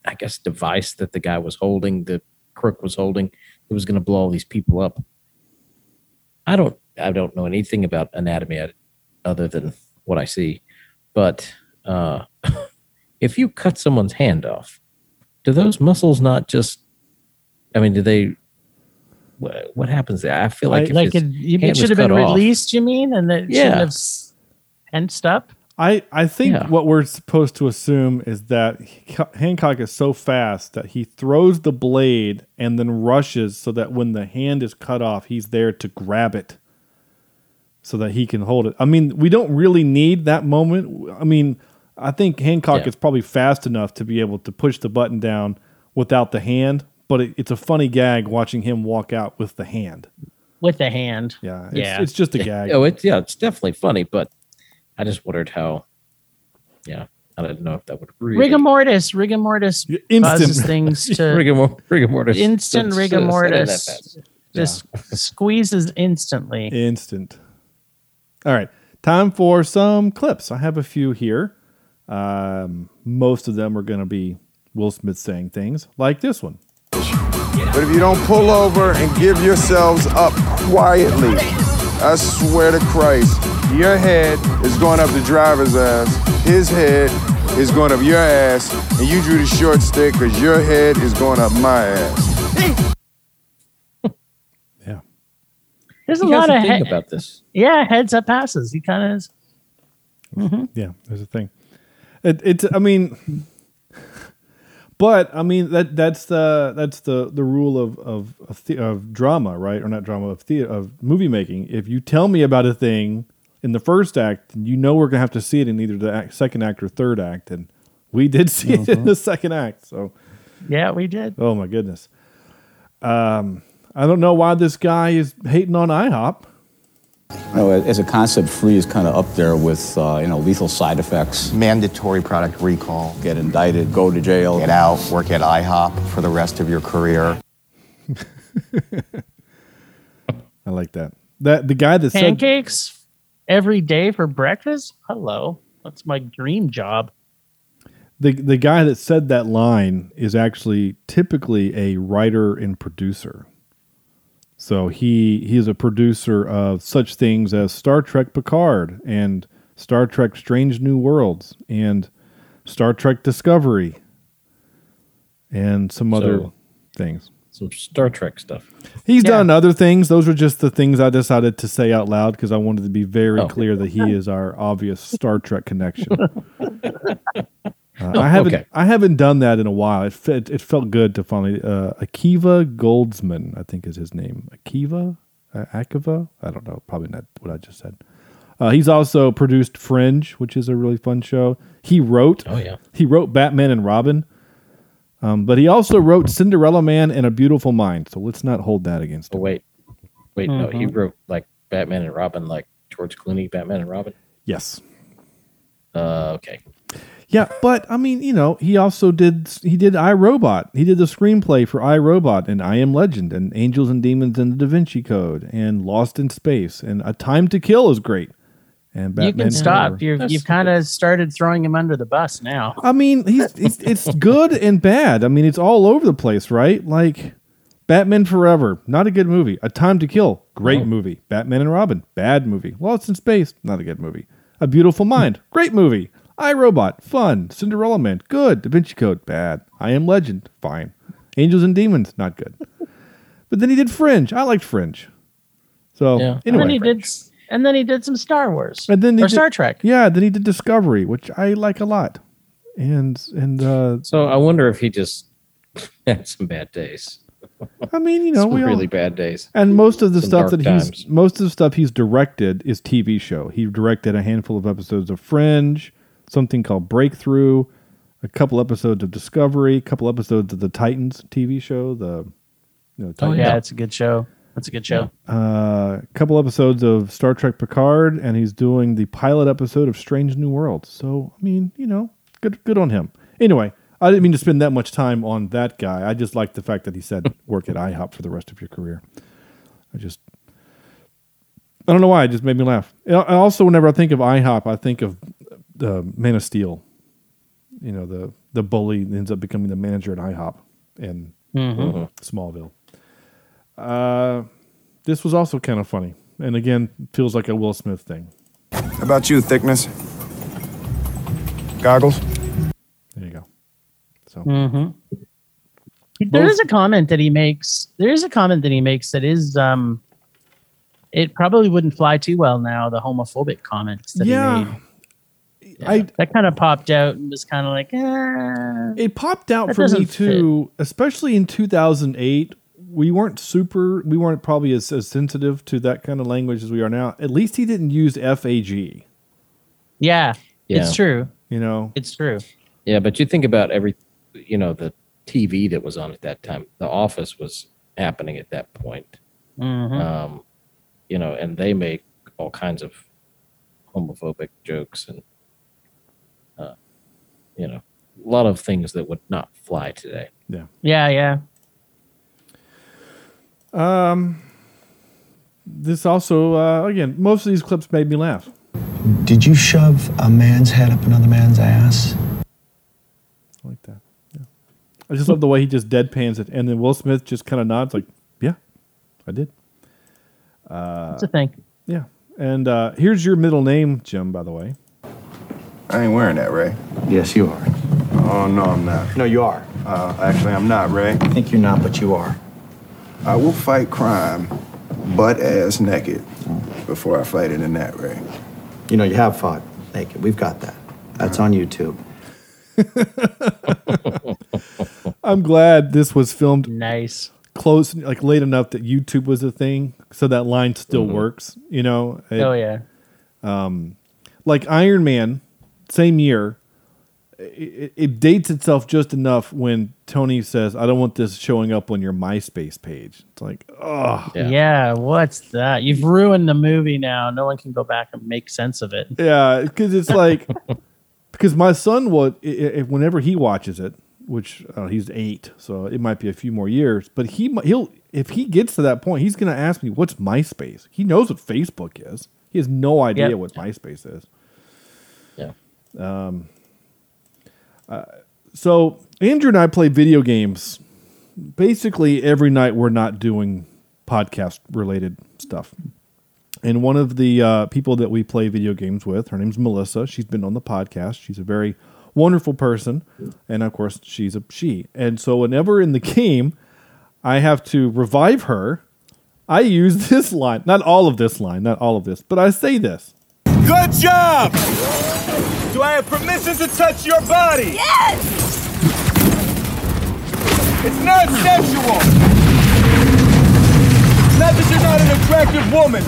I guess device that the guy was holding, the crook was holding, that was going to blow all these people up. I don't. I don't know anything about anatomy ad- other than what I see, but uh, if you cut someone's hand off, do those muscles not just? I mean, do they? What, what happens there? I feel like if like his it, hand it should was have been off- released, you mean? And that Yeah. shouldn't have s- tensed up? I, I think Yeah. what we're supposed to assume is that Hancock is so fast that he throws the blade and then rushes so that when the hand is cut off, he's there to grab it so that he can hold it. I mean, we don't really need that moment. I mean, I think Hancock Yeah. is probably fast enough to be able to push the button down without the hand, but it, it's a funny gag watching him walk out with the hand. With the hand. Yeah, it's, Yeah. it's just a gag. Oh, it's yeah, it's definitely funny, but I just wondered how. Yeah, I didn't know if that would really Rigor mortis. Rigor mortis Instant. causes things to rigor, rigor mortis. instant Don't rigor mortis. fast. Just squeezes instantly. Instant. All right. Time for some clips. I have a few here. Um, most of them are going to be Will Smith saying things like this one. But if you don't pull over and give yourselves up quietly, I swear to Christ, your head is going up the driver's ass, his head is going up your ass, and you drew the short stick because your head is going up my ass. Yeah. There's a He has lot a of thing he- about this. yeah heads up passes. He kind of is. Yeah, there's a thing. It, it's, I mean, but I mean that that's the that's the the rule of of of, the, of drama, right? Or not drama of theater of movie making. If you tell me about a thing in the first act, you know we're gonna have to see it in either the act, second act or third act, and we did see it in the second act. So, Yeah, we did. oh my goodness. Um, I don't know why this guy is hating on IHOP. You know, as a concept, free is kind of up there with, uh, you know, lethal side effects. Mandatory product recall. Get indicted, go to jail. Get out, work at IHOP for the rest of your career. I like that. That the guy that said Pancakes every day for breakfast. Hello, that's my dream job. the the guy that said that line is actually typically a writer and producer. So he he is a producer of such things as Star Trek Picard and Star Trek Strange New Worlds and Star Trek Discovery and some other So- things. Some Star Trek stuff. He's Yeah. done other things. Those are just the things I decided to say out loud because I wanted to be very Oh. clear that he is our obvious Star Trek connection. Uh, Oh, I haven't okay. I haven't done that in a while. It fe- it felt good to finally uh, Akiva Goldsman, I think is his name. Akiva, uh, Akiva. I don't know. Probably not what I just said. Uh, he's also produced Fringe, which is a really fun show. He wrote. Oh, yeah. He wrote Batman and Robin. Um, but he also wrote Cinderella Man and A Beautiful Mind. So let's not hold that against him. Oh him. wait, wait, no, he Mm-hmm. wrote like Batman and Robin, like George Clooney, Batman and Robin. Yes. Uh, okay. Yeah, but I mean, you know, he also did he did iRobot. He did the screenplay for iRobot and I Am Legend and Angels and Demons and the Da Vinci Code and Lost in Space and A Time to Kill is great. and you Batman can stop. Forever. You're, you've kind of started throwing him under the bus now. I mean, he's it's, it's good and bad. I mean, it's all over the place, right? Like Batman Forever, not a good movie. A Time to Kill, great Oh. movie. Batman and Robin, bad movie. Lost in Space, not a good movie. A Beautiful Mind, great movie. I Robot, fun. Cinderella Man, good. Da Vinci Code, bad. I Am Legend, fine. Angels and Demons, not good. But then he did Fringe. I liked Fringe. So and anyway, then he did, and then he did some Star Wars and then he or did- Star Trek. Yeah, then he did Discovery, which I like a lot. And and uh, So I wonder if he just had some bad days. I mean, you know, some we all- really bad days. And most of the Some stuff dark that he's most of the stuff he's directed is TV show. He directed a handful of episodes of Fringe, something called Breakthrough, a couple episodes of Discovery, a couple episodes of the Titans TV show. The you know, Oh yeah, it's a good show. That's a good show. Uh, a couple episodes of Star Trek Picard, and he's doing the pilot episode of Strange New Worlds. So I mean, you know, good good on him. Anyway, I didn't mean to spend that much time on that guy. I just like the fact that he said work at IHOP for the rest of your career. I just I don't know why it just made me laugh. And also, whenever I think of IHOP, I think of the Man of Steel. You know, the the bully ends up becoming the manager at IHOP in Mhm. Smallville. Uh, this was also kind of funny, and again, feels like a Will Smith thing. How about you, thickness? Goggles? There you go. So Mm-hmm. There is a comment that he makes. There is a comment that he makes that is um, it probably wouldn't fly too well now. The homophobic comments that Yeah. he made. I that kind of popped out and was kind of like, eh. it popped out for me doesn't too, especially in 2008. We weren't super. We weren't probably as, as sensitive to that kind of language as we are now. At least he didn't use FAG. Yeah, Yeah. it's true. You know, It's true. Yeah, but you think about every, you know, the TV that was on at that time. The Office was happening at that point. Mhm. Um, you know, and they make all kinds of homophobic jokes and, you know, a lot of things that would not fly today. Yeah. Yeah, yeah. Um, this also uh, again, most of these clips made me laugh. Did you shove a man's head up another man's ass? I like that. Yeah. I just love the way he just deadpans it, and then Will Smith just kind of nods, like, "Yeah, I did." Uh, It's a thing. Yeah, and uh, here's your middle name, Jim. By the way, I ain't wearing that, Ray. Yes, you are. Oh, no, I'm not. No, you are. Uh, actually, I'm not, Ray. I think you're not, but you are. I will fight crime butt ass naked before I fight it in that, Ray. You know, you have fought naked. We've got that. That's on YouTube. I'm glad this was filmed nice, close, like late enough that YouTube was a thing, so that line still works. You know? It- oh yeah. um, like Iron Man, same year. It, it dates itself just enough when Tony says, "I don't want this showing up on your MySpace page." It's like, oh, yeah. What's that? You've ruined the movie now. No one can go back and make sense of it. Yeah, because it's like because my son would i- i- whenever he watches it, which uh, he's eight, so it might be a few more years. But he he'll if he gets to that point, he's going to ask me, "What's MySpace?" He knows what Facebook is. He has no idea Yep. what MySpace is. Um. Uh, so Andrew and I play video games. Basically, every night we're not doing podcast related stuff. And one of the uh, people that we play video games with, her name's Melissa. She's been on the podcast. She's a very wonderful person, and of course, she's a she. And so, whenever in the game, I have to revive her, I use this line. Not all of this line, not all of this, but I say this. Good job! Do I have permission to touch your body? Yes! It's not sexual! Not that you're not an attractive woman.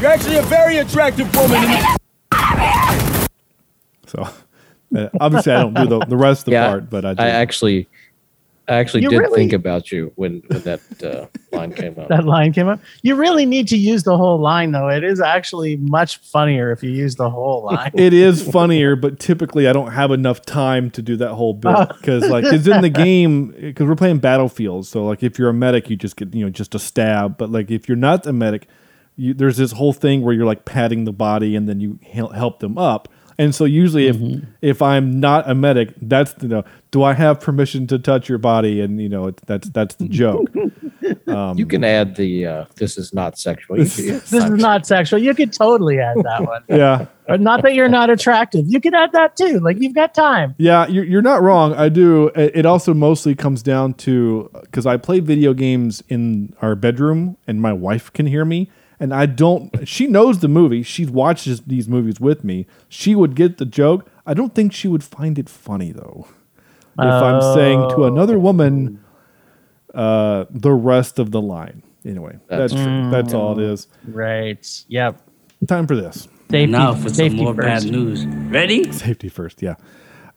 You're actually a very attractive woman. and- So, uh, obviously, I don't do the, the rest of the Yeah, part, but I, do. I actually, I actually You did really- think about you when, when that uh, line came up. That line came up. You really need to use the whole line, though. It is actually much funnier if you use the whole line. it is funnier, but typically I don't have enough time to do that whole bit Oh. because, like, it's in the game because we're playing Battlefield, So, like, if you're a medic, you just get you know just a stab. But like, if you're not a medic, you, there's this whole thing where you're like patting the body and then you help them up. And so usually if if I'm not a medic, that's you know, do I have permission to touch your body? And you know, it, that's that's the joke. Um, you can add the uh, "this is not sexual." You can- This is not sexual. You could totally add that one. yeah. Or not that you're not attractive. You could add that too. Like you've got time. Yeah, you're, you're not wrong. I do. It it also mostly comes down to because I play video games in our bedroom and my wife can hear me. And I don't, she knows the movie. She watches these movies with me. She would get the joke. I don't think she would find it funny though. If I'm saying to another woman, uh, the rest of the line. Anyway, that's, That's that's all it is. Right. Yep. Time for this. Safety, now for some safety more bad news. Ready? Safety first, yeah.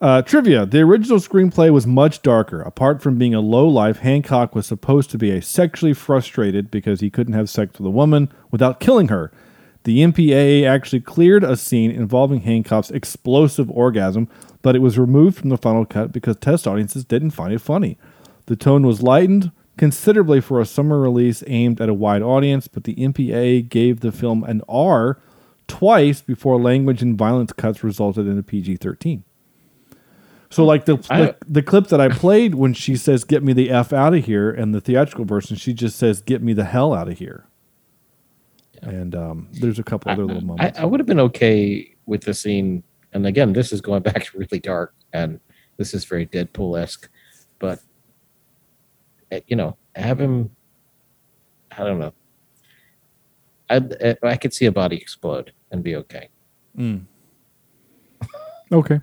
Uh, trivia: The original screenplay was much darker. Apart from being a low life, Hancock was supposed to be a sexually frustrated because he couldn't have sex with a woman without killing her. The MPAA actually cleared a scene involving Hancock's explosive orgasm, but it was removed from the final cut because test audiences didn't find it funny. The tone was lightened considerably for a summer release aimed at a wide audience, but the MPAA gave the film an R twice before language and violence cuts resulted in a PG 13. So, like the, I- the the clip that I played when she says "Get me the f out of here," and the theatrical version, she just says "Get me the hell out of here." And um, there's a couple other little I, moments. I would have been okay with the scene. And again, this is going back to really dark, and this is very Deadpool esque. But eh, you know, have him. I don't know. I I could see a body explode and be okay. Mm. Okay.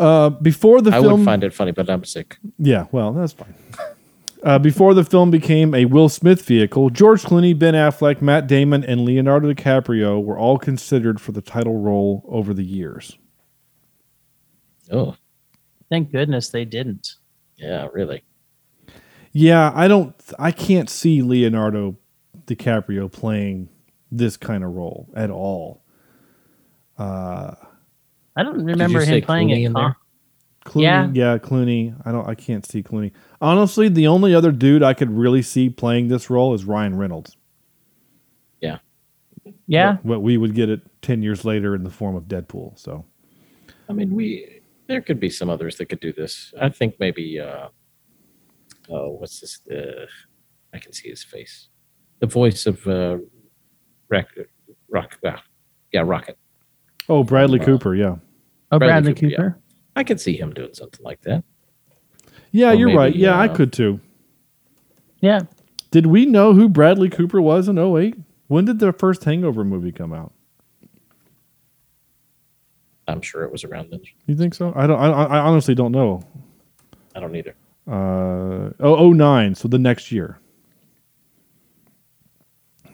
Uh, before the film I film, would find it funny, but I'm sick. Yeah, well, that's fine. Uh, before the film became a Will Smith vehicle, George Clooney, Ben Affleck, Matt Damon, and Leonardo DiCaprio were all considered for the title role over the years. Oh, Thank goodness they didn't. yeah, really. Yeah, I don't, I can't see Leonardo DiCaprio playing this kind of role at all. Uh, I don't remember him playing Clooney it. in con- Clooney, Yeah. yeah, Clooney. I don't, I can't see Clooney. Honestly, the only other dude I could really see playing this role is Ryan Reynolds. Yeah. Yeah. What, what we would get it ten years later in the form of Deadpool. So. I mean, we there could be some others that could do this. I think maybe. uh Oh, what's this? Uh, I can see his face. The voice of uh, Rock, Rock, ah, yeah, Rocket. Oh, Bradley Uh, Cooper, yeah. Oh, Bradley Bradley, Cooper, Cooper. I could see him doing something like that. Yeah, Or you're right. maybe, Yeah, I uh, could too. Yeah. Did we know who Bradley Cooper was in 08? When did the first Hangover movie come out? I'm sure it was around then. You think so? I don't. I, I honestly don't know. I don't either. Uh, oh, 09, so the next year.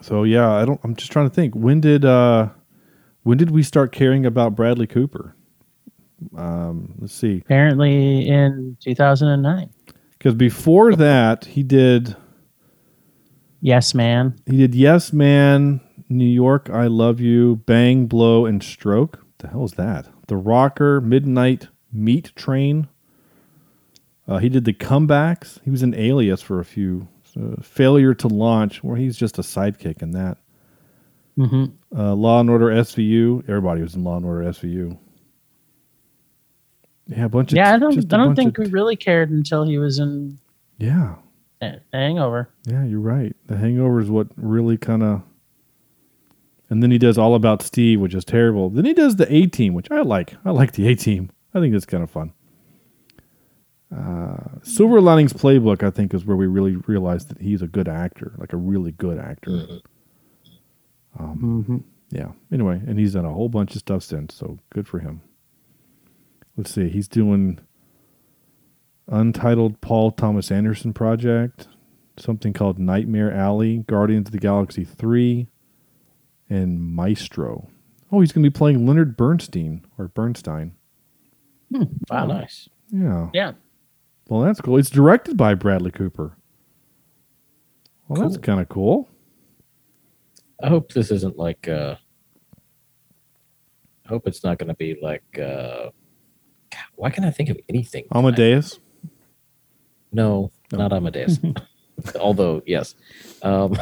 So yeah, I don't. I'm just trying to think. When did uh, when did we start caring about Bradley Cooper? Um, let's see. Apparently in 2009. Because before that, he did Yes, man. he did Yes Man, New York, I Love You, Bang, Blow, and Stroke. the hell is that? The Rocker, Midnight Meat Train. Uh, he did the comebacks. He was an Alias for a few. So failure to launch, where he's just a sidekick in that. Mhm. Uh, Law and Order SVU. Everybody was in Law and Order SVU. Yeah, a bunch of Yeah, I don't. just I a don't think of- we really cared until he was in yeah, uh, Hangover. yeah, you're right. The Hangover is what really kind of. And then he does All About Steve, which is terrible. Then he does the A Team, which I like. I like the A Team. I think that's kind of fun. Uh, Silver Linings Playbook, I think, is where we really realized that he's a good actor, like a really good actor. Um, Yeah. Anyway, and he's done a whole bunch of stuff since, so good for him. Let's see. He's doing Untitled Paul Thomas Anderson project, something called Nightmare Alley, Guardians of the Galaxy 3, and Maestro. Oh, he's going to be playing Leonard Bernstein or Bernstein. Wow, nice. Yeah. Yeah. Well, that's cool. It's directed by Bradley Cooper. Well, that's kind of cool. I hope this isn't like. uh I hope it's not going to be like. uh God, Why can't I think of anything? Amadeus. No, not Amadeus. Although, yes, um,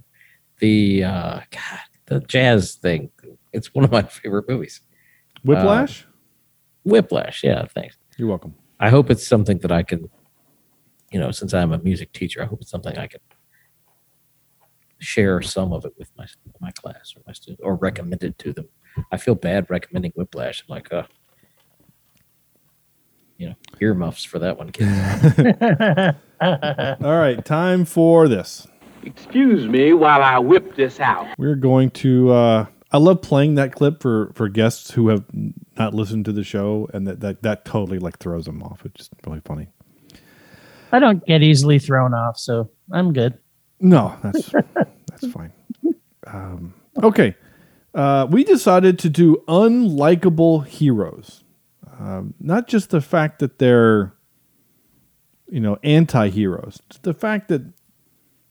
the uh, God, the jazz thing. It's one of my favorite movies. Whiplash. Uh, Whiplash. Yeah, thanks. You're welcome. I hope it's something that I can, you know, since I'm a music teacher, I hope it's something I can share some of it with my my class or my students or recommend it to them. I feel bad recommending Whiplash. I'm like, uh, you know, earmuffs for that one, kids. All right, time for this. Excuse me while I whip this out. We're going to. Uh, I love playing that clip for for guests who have not listened to the show, and that that, that totally like throws them off. It's just really funny. I don't get easily thrown off, so I'm good. No, that's that's fine. Um, okay, uh, we decided to do unlikable heroes. Um, not just the fact that they're, you know, anti-heroes. The fact that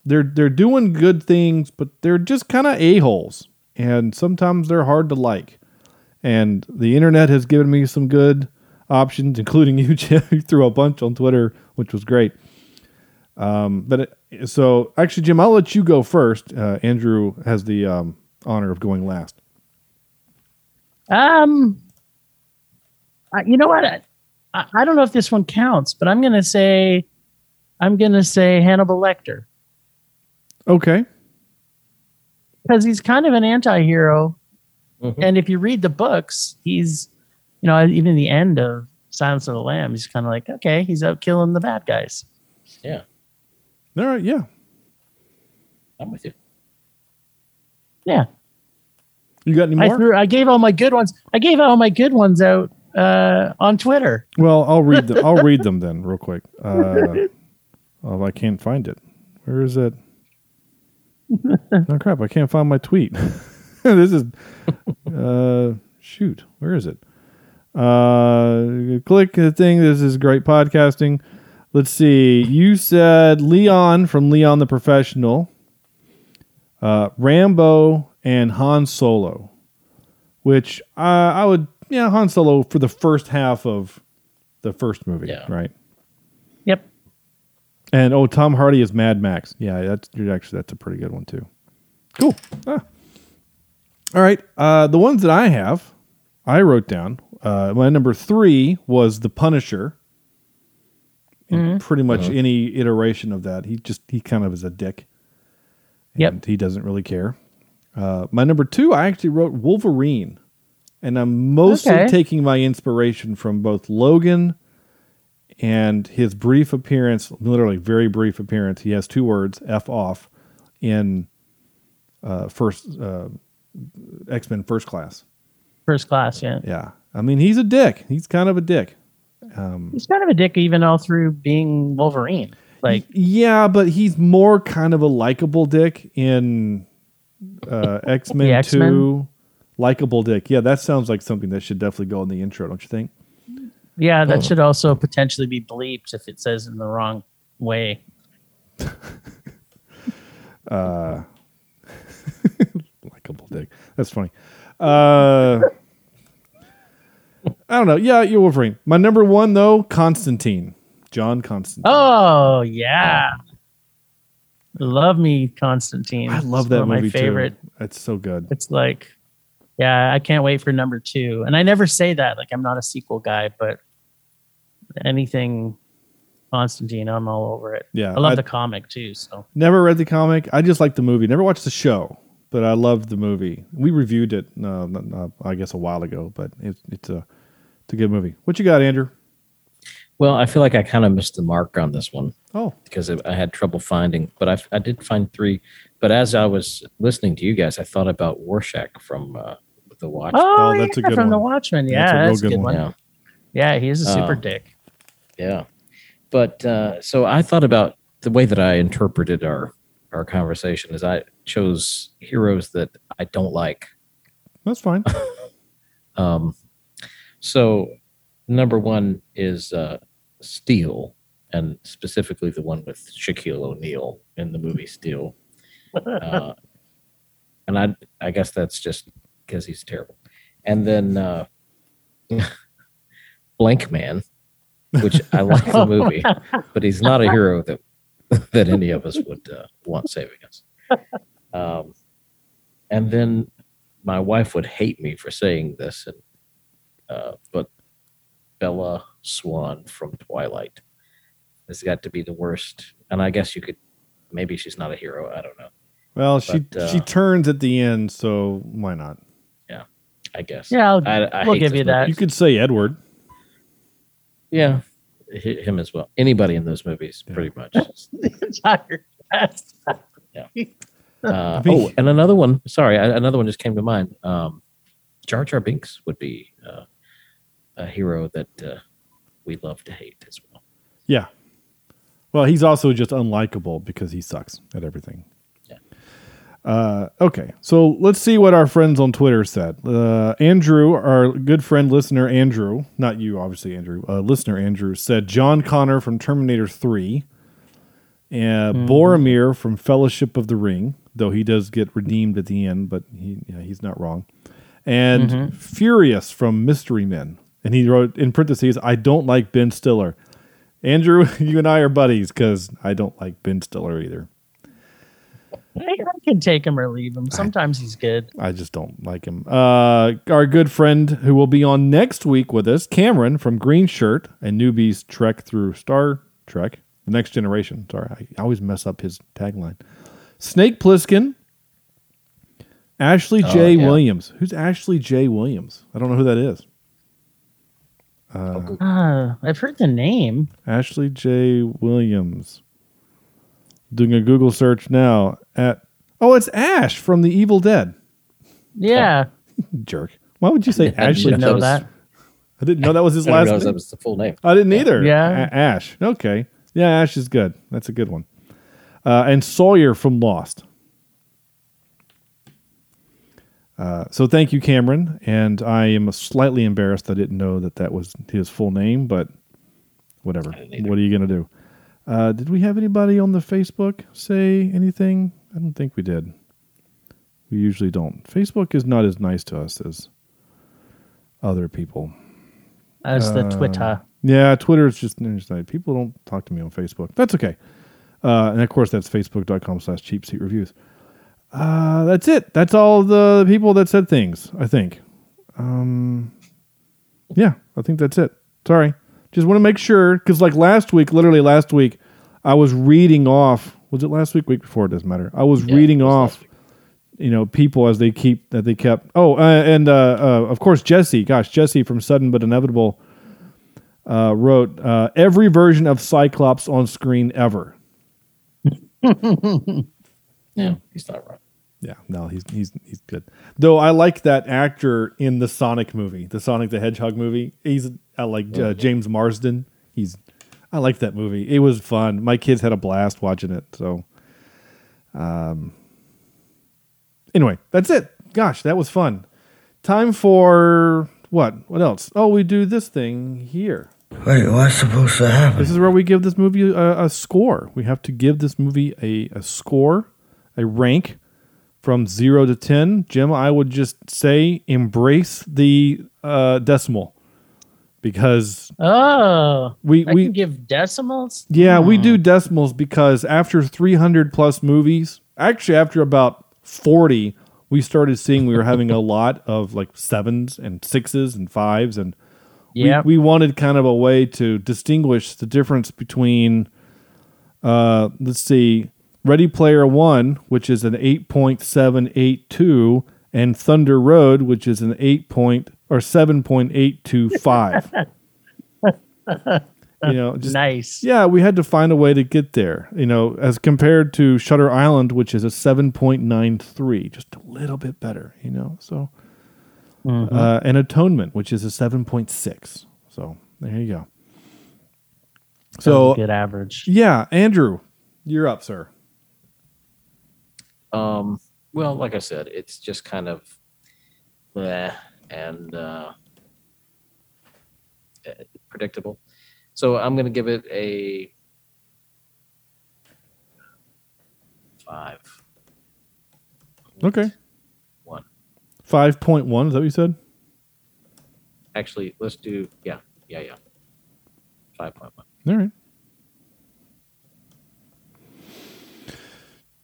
they're they're doing good things, but they're just kind of a holes, and sometimes they're hard to like. And the internet has given me some good options, including you, threw a bunch on Twitter, which was great. Um, but it, so actually, Jim, I'll let you go first. Uh, Andrew has the um, honor of going last. Um, I, you know what? I, I don't know if this one counts, but I'm gonna say, I'm gonna say Hannibal Lecter Okay. because he's kind of an anti-hero, Mm-hmm. and if you read the books, he's, you know, even the end of Silence of the Lambs, he's kind of like, okay, he's out killing the bad guys. Yeah, All right. Yeah. I'm with you. Yeah, You got any I more? threw, I gave all my good ones. I gave all my good ones out uh, on Twitter. Well, I'll read them. I'll read them then, real quick. Uh, oh, I can't find it. Where is it? oh crap! I can't find my tweet. this is uh, shoot. Where is it? Uh, click the thing. This is great podcasting. Let's see. You said Leon from Leon the Professional, uh, Rambo, and Han Solo, which uh, I would, yeah, Han Solo for the first half of the first movie, Yeah. right? Yep. And oh, Tom Hardy is Mad Max. Yeah, that's you're actually that's a pretty good one too. Cool. Ah. All right, uh, the ones that I have, I wrote down. Uh, my number three was the Punisher. In Pretty much Uh-huh. any iteration of that, he just he kind of is a dick. Yep. And he doesn't really care. Uh, my number two, I actually wrote Wolverine, and I'm mostly Okay. taking my inspiration from both Logan and his brief appearance, literally very brief appearance. He has two words, "f off," in uh, first uh, X Men First Class. First class, yeah. Yeah, I mean he's a dick. He's kind of a dick. Um, He's kind of a dick even all through being Wolverine. Like, yeah, but he's more kind of a likable dick in uh, X Men? Two. Likable dick. Yeah, that sounds like something that should definitely go in the intro, don't you think? yeah, that Oh. should also potentially be bleeped if it says in the wrong way. Uh, likable dick. That's funny. Uh, I don't know. Yeah, you're Wolverine. My number one though, Constantine, John Constantine. Oh yeah, love me Constantine. I love It's that one movie My favorite. too. It's so good. It's like, yeah, I can't wait for number two. And I never say that. Like I'm not a sequel guy, but anything Constantine, I'm all over it. Yeah, I love I- the comic too. So Never read the comic. I just like the movie. Never watched the show, but I loved the movie. We reviewed it, uh, not- not- I guess, a while ago. But it's it's a it's a good movie. What you got, Andrew? Well, I feel like I kind of missed the mark on this one. Oh. because I I had trouble finding, but I, I did find three. But as I was listening to you guys, I thought about Rorschach from uh, The Watch. Oh, yeah, from the Watchmen. Yeah, that's a, good one. Yeah. Yeah, he is a super Uh, dick. Yeah. But uh, so I thought about the way that I interpreted our our conversation is I chose heroes that I don't like. That's fine. Um, so number one is uh, Steel, and specifically the one with Shaquille O'Neal in the movie Steel. Uh, and I I guess that's just because he's terrible. And then uh, Blankman, which I like the movie, but he's not a hero that that any of us would uh, want saving us. Um, and then my wife would hate me for saying this, and uh, but Bella Swan from Twilight has got to be the worst. And I guess you could maybe she's not a hero. I don't know. Well, she But, uh, she turns at the end, so why not? Yeah, I guess. Yeah, I'll- I, I we'll give this you that. You could say Edward. Yeah, hi- him as well. Anybody in those movies, pretty much. Entire cast. Yeah. Uh, oh, and another one. Sorry, I- another one just came to mind. Um, Jar Jar Binks would be uh, a hero that uh, we love to hate as well. Yeah. Well, he's also just unlikable because he sucks at everything. Uh, okay, so let's see what our friends on Twitter said. Uh, Andrew, our good friend listener Andrew, not you, obviously Andrew, uh, listener Andrew said John Connor from Terminator Three, uh, Boromir from Fellowship of the Ring, though he does get redeemed at the end, but he yeah, he's not wrong, and Mhm. Furious from Mystery Men, and he wrote in parentheses, "I don't like Ben Stiller." Andrew, you and I are buddies because I don't like Ben Stiller either. I, I can take him or leave him. Sometimes he's good. I just don't like him. Uh, our good friend who will be on next week with us, Cameron from Green Shirt and Newbies Trek through Star Trek, The Next Generation. Sorry, I always mess up his tagline. Snake Plissken, Ashley Oh, J. yeah. Williams. Who's Ashley J. Williams? I don't know who that is. Uh, Uh, I've heard the name. Ashley J. Williams. Doing a Google search now at oh, it's Ash from The Evil Dead. Yeah. Jerk. Why would you say I didn't Ashley? know that. I didn't know that was his I didn't last name. that was the full name. I didn't either. Yeah. A- Ash. Okay. Yeah, Ash is good. That's a good one. Uh, and Sawyer from Lost. Uh, so thank you, Cameron. And I am slightly embarrassed I didn't know that that was his full name, but whatever. What are you going to do? Uh, did we have anybody on the Facebook say anything? I don't think we did. We usually don't. Facebook is not as nice to us as other people. As the Uh, Twitter. Yeah, Twitter is just interesting. People don't talk to me on Facebook. That's okay. Uh, and of course, that's facebook.com slash cheap seat reviews. Uh, that's it. That's all the people that said things, I think. Um, yeah, I think that's it. Sorry. Just want to make sure, because like last week, literally last week, I was reading off. Was it last week? Week before? It doesn't matter. I was reading off, you know, people as they keep that they kept. Oh, uh, and uh, uh, of course Jesse. Gosh, Jesse from Sudden but Inevitable uh, wrote uh, every version of Cyclops on screen ever. Yeah, he's not wrong. Yeah, no, he's he's he's good. Though I like that actor in the Sonic movie, the Sonic the Hedgehog movie. He's I like uh, James Marsden. He's I like that movie. It was fun. My kids had a blast watching it. So, um, anyway, that's it. Gosh, that was fun. Time for what? What else? Oh, we do this thing here. Wait, what's supposed to happen? This is where we give this movie a, a score. We have to give this movie a, a score, a rank from zero to 10. Jim, I would just say embrace the uh, decimal because, Oh, We- I we- can give decimals. yeah, we do decimals because after 300 plus movies, actually, after about 40, we started seeing we were having a lot of like sevens and sixes and fives. And we- we, wanted kind of a way to distinguish the difference between, uh, let's see, Ready Player One, which is an 8.782, and Thunder Road, which is an 8 point or 7.825. you know, just nice. yeah, we had to find a way to get there. You know, as compared to Shutter Island, which is a seven point nine three, just a little bit better. You know, so Mhm. uh, and Atonement, which is a seven point six. So there you go. So good average. Yeah, Andrew, you're up, sir. Um, well, like I said, it's just kind of bleh and uh, predictable. So I'm going to give it a five. Okay. One. Five point one. Is that what you said? Actually, let's do yeah, yeah, yeah. Five point one. All right.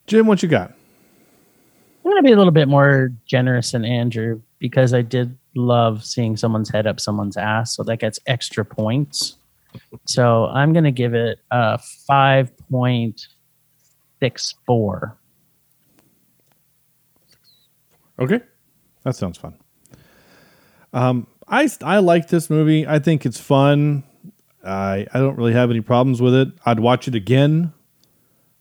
Jim, what you got? Going to be a little bit more generous than Andrew because I did love seeing someone's head up someone's ass, so that gets extra points. So I'm to give it a five point six four. Okay, that sounds fun. Um, I I like this movie. I think it's fun. I I don't really have any problems with it. I'd watch it again.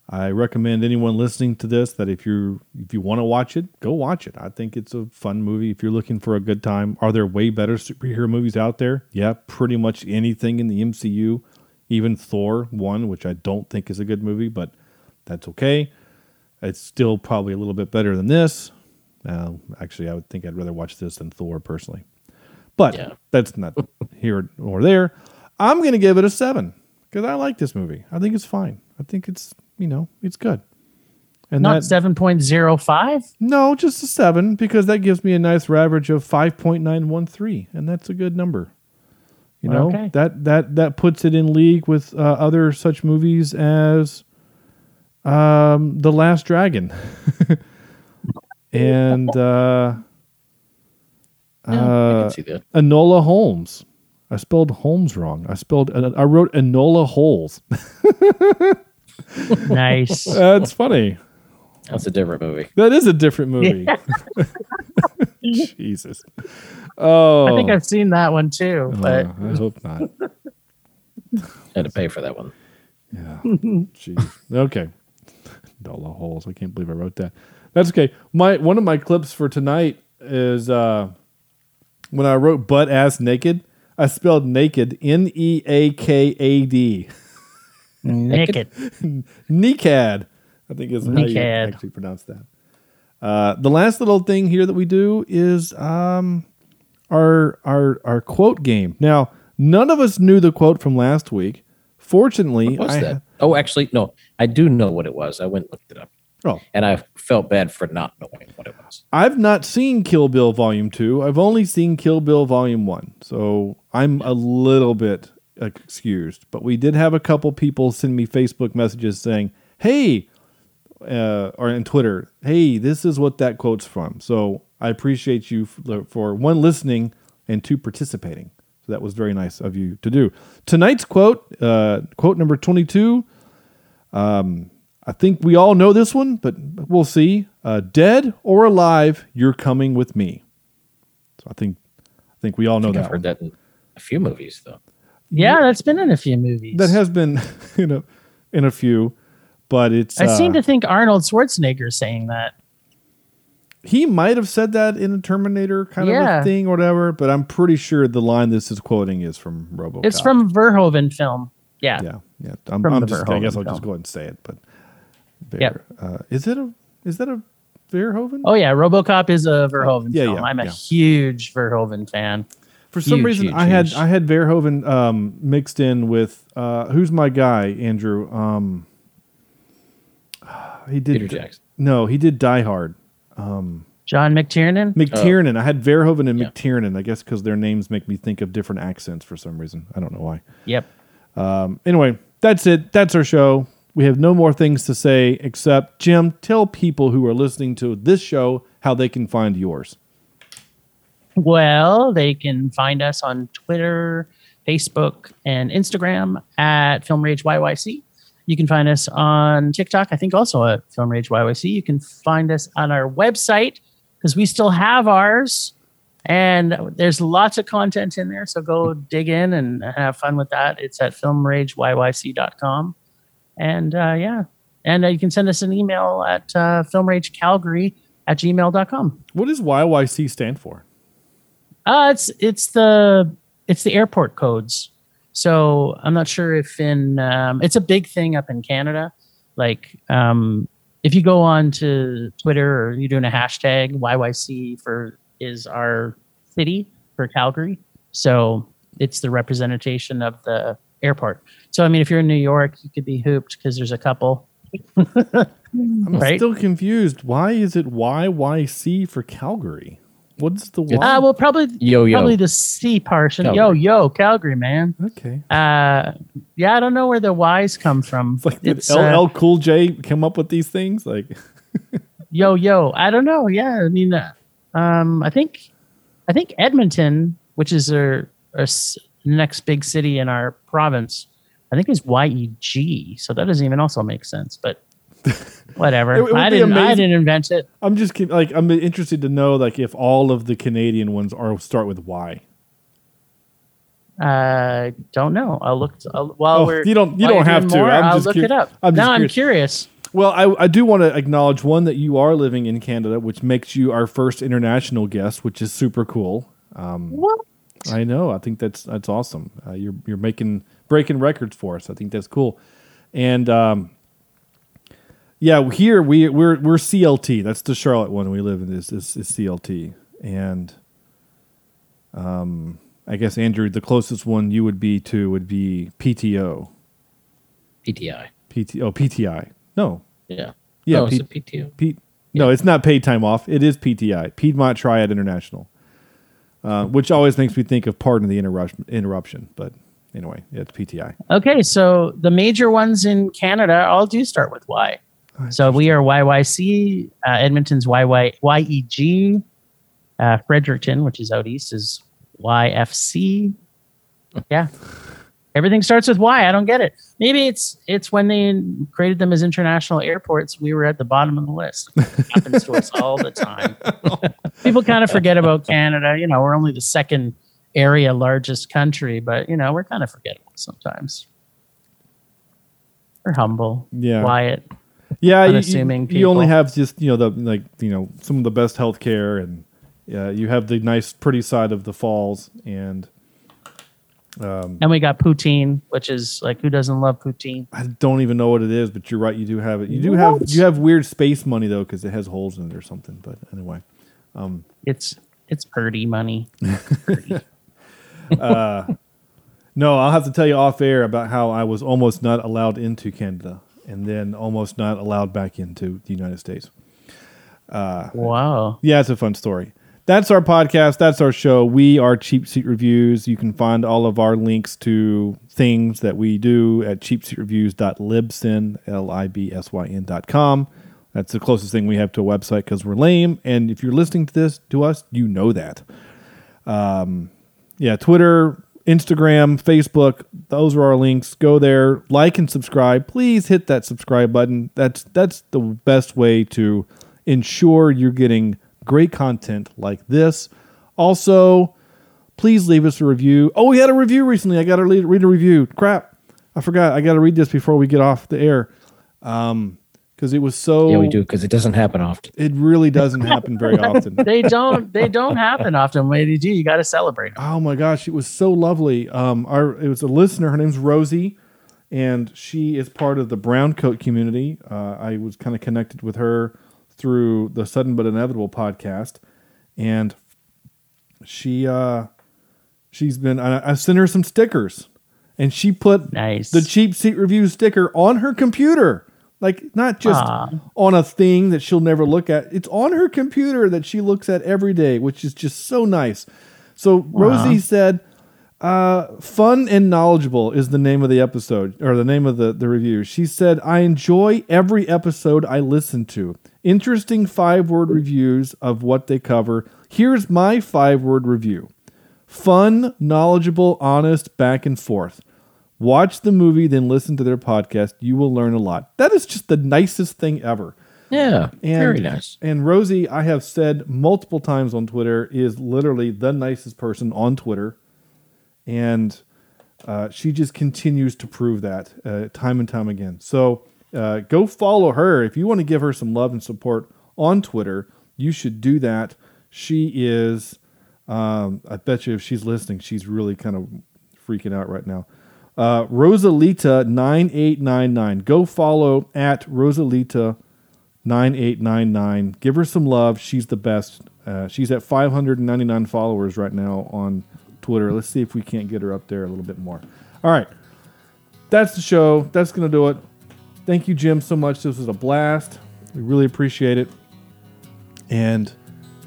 I recommend anyone listening to this that if you if you want to watch it, go watch it. I think it's a fun movie if you're looking for a good time. Are there way better superhero movies out there? Yeah, pretty much anything in the MCU, even Thor 1, which I don't think is a good movie, but that's okay. It's still probably a little bit better than this. Uh, actually, I would think I'd rather watch this than Thor personally. But that's not here or there. I'm going to give it a 7 because I like this movie. I think it's fine. I think it's you know, it's good. And not seven point zero five. No, just a seven because that gives me a nice average of five point nine one three, and that's a good number. You know Okay. that that that puts it in league with uh, other such movies as um, The Last Dragon and uh, Yeah, I uh, can see that. Enola Holmes. I spelled Holmes wrong. I spelled I wrote Enola Holes. Nice. That's funny. That's a different movie. That is a different movie. Jesus. Oh, I think I've seen that one too, but Uh, I hope not. Had to pay for that one. Yeah. Jeez. Okay. Dollar holes. I can't believe I wrote that. That's okay. My one of my clips for tonight is uh when I wrote butt ass naked, I spelled naked N E A K A D. naked. Necad. I think is how you actually pronounce that. Uh, the last little thing here that we do is um, our our our quote game. Now, none of us knew the quote from last week. Fortunately, What was I that? Oh, actually, no. I do know what it was. I went and looked it up. Oh. And I felt bad for not knowing what it was. I've not seen Kill Bill Volume 2. I've only seen Kill Bill Volume 1. So I'm a little bit excused. But we did have a couple people send me Facebook messages saying, hey, uh, or in Twitter, hey, this is what that quote's from. So I appreciate you for, for one, listening and two, participating. So that was very nice of you to do. Tonight's quote, uh, quote number 22. Um, I think we all know this one, but we'll see. Uh, dead or alive, you're coming with me. So I think I think we all know that. I've heard that in a few movies, though. Yeah, that's been in a few movies. That has been in a in a few, but it's. I seem uh, to think Arnold Schwarzenegger saying that. he might have said that in a Terminator kind of Yeah. a thing or whatever, but I'm pretty sure the line this is quoting is from RoboCop. It's from Verhoeven film. Yeah. yeah, yeah. I'm, I'm just. I guess I'll Verhoeven just go ahead and say it. But Ver, Yep. uh, is it a is that a Verhoeven? Oh yeah, RoboCop is a Verhoeven Yeah, film. yeah, I'm a yeah. huge Verhoeven fan. For some Huge, reason, huge, I had huge. I had Verhoeven um, mixed in with uh, who's my guy Andrew. Um, he did Peter Jackson. No, he did Die Hard. Um, John McTiernan. McTiernan. I had Verhoeven and McTiernan. I guess because their names make me think of different accents for some reason. I don't know why. Yep. Um, anyway, that's it. That's our show. We have no more things to say except Jim. Tell people who are listening to this show how they can find yours. Well, they can find us on Twitter, Facebook, and Instagram at Film Rage YYC. You can find us on TikTok, I think also at Film Rage YYC. You can find us on our website because we still have ours. And there's lots of content in there. So go dig in and have fun with that. It's at filmrageyyc.com. And uh, yeah. And uh, you can send us an email at uh, filmragecalgary at gmail.com. What does YYC stand for? Uh, it's it's the it's the airport codes. So I'm not sure if in um, it's a big thing up in Canada. Like um, if you go on to Twitter or you're doing a hashtag YYC for is our city for Calgary. So it's the representation of the airport. So I mean, if you're in New York, you could be hooped because there's a couple. I'm Right? still confused. Why is it YYC for Calgary? What's the Y? Uh, well, probably Yo, yo. probably the C portion. Yo Calgary. yo, Calgary, man. Okay. Uh, yeah, I don't know where the Y's come from. like did It's, uh, LL Cool J come up with these things? Like, Yo yo, I don't know. Yeah, I mean, uh, um, I think, I think Edmonton, which is our, our next big city in our province, I think is YEG. So that doesn't even also make sense. But whatever. It- it I didn't. I didn't invent it. I'm just like I'm interested to know like if all of the Canadian ones are start with Y. Uh, don't know. I'll look. I'll, while Oh, we're you don't- you don't have to. More, I'm I'll just look cur- it up. I'm just now I'm curious. curious. Well, I, I do want to acknowledge one that you are living in Canada, which makes you our first international guest, which is super cool. Um, what? I know. I think that's that's awesome. Uh, you're you're making breaking records for us. I think that's cool. And um, yeah, here we we're we're CLT. That's the Charlotte one we live in. Is is, is CLT and um, I guess Andrew, the closest one you would be to would be PTO. PTI. PT, oh, PTI. No. Yeah. Yeah. No, P- it's a PTO. P- No, it's not paid time off. It is PTI, Piedmont Triad International, uh, which always makes me think of pardon the interruption. Interruption, but anyway, yeah, it's PTI. Okay, so the major ones in Canada all do start with Y. So we are YYC. Uh, Edmonton's YY, YEG. Uh, Fredericton, which is out east, is YFC. Yeah, everything starts with Y. I don't get it. Maybe it's it's when they created them as international airports. We were at the bottom of the list. It happens to us all the time. People kind of forget about Canada. You know, we're only the second area largest country, but you know, we're kind of forgettable sometimes. We're humble, Yeah. quiet. Yeah, you- you, unassuming you, only have just you know the like you know some of the best healthcare, and yeah, you have the nice, pretty side of the falls, and um, And we got poutine, which is like who doesn't love poutine? I don't even know what it is, but you're right. You do have it. You do have you have weird space money though because it has holes in it or something. But anyway, um, It's it's purdy money. uh, no, I'll have to tell you off air about how I was almost not allowed into Canada and then almost not allowed back into the United States. Uh, wow. Yeah, it's a fun story. That's our podcast. That's our show. We are Cheap Seat Reviews. You can find all of our links to things that we do at cheapseatreviews.libsyn, L-I-B-S-Y-N dot com. That's the closest thing we have to a website because we're lame. And if you're listening to this to us, you know that. Um, yeah, Twitter, Instagram, Facebook, those are our links. Go there, like and subscribe. Please hit that subscribe button. That's that's the best way to ensure you're getting great content like this. Also, please leave us a review. Oh, we had a review recently. I got to read a review. Crap. I forgot. I got to read this before we get off the air. Um, because it was so. Yeah, we do because it doesn't happen often. It really doesn't happen very often. they don't they don't happen often. When they do, you got to celebrate. Oh my gosh, it was so lovely. Um, our it was a listener. Her name's Rosie, and she is part of the brown coat community. Uh, I was kind of connected with her through the Sudden but Inevitable podcast, and she uh, she's been. I, I sent her some stickers, and she put nice the cheap seat review sticker on her computer. Like not just on a thing that she'll never look at. It's on her computer that she looks at every day, which is just so nice. So Rosie said, uh, "Fun and knowledgeable" is the name of the episode or the name of the the review. She said, "I enjoy every episode I listen to. Interesting five word reviews of what they cover. Here's my five word review: fun, knowledgeable, honest, back and forth." Watch the movie, then listen to their podcast. You will learn a lot. That is just the nicest thing ever. Yeah, And, very nice. And Rosie, I have said multiple times on Twitter, is literally the nicest person on Twitter. And uh, she just continues to prove that uh, time and time again. So uh, go follow her. If you want to give her some love and support on Twitter, you should do that. She is, um, I bet you if she's listening, she's really kind of freaking out right now. Uh, Rosalita9899. Go follow at Rosalita9899. Give her some love. She's the best. Uh, she's at 599 followers right now on Twitter. Let's see if we can't get her up there a little bit more. All right. That's the show. That's going to do it. Thank you, Jim, so much. This was a blast. We really appreciate it. And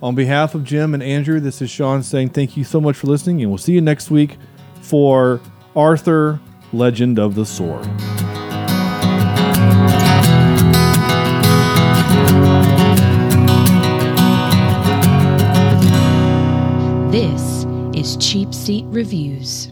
on behalf of Jim and Andrew, this is Sean saying thank you so much for listening, and we'll see you next week for Arthur, Legend of the Sword. This is Cheap Seat Reviews.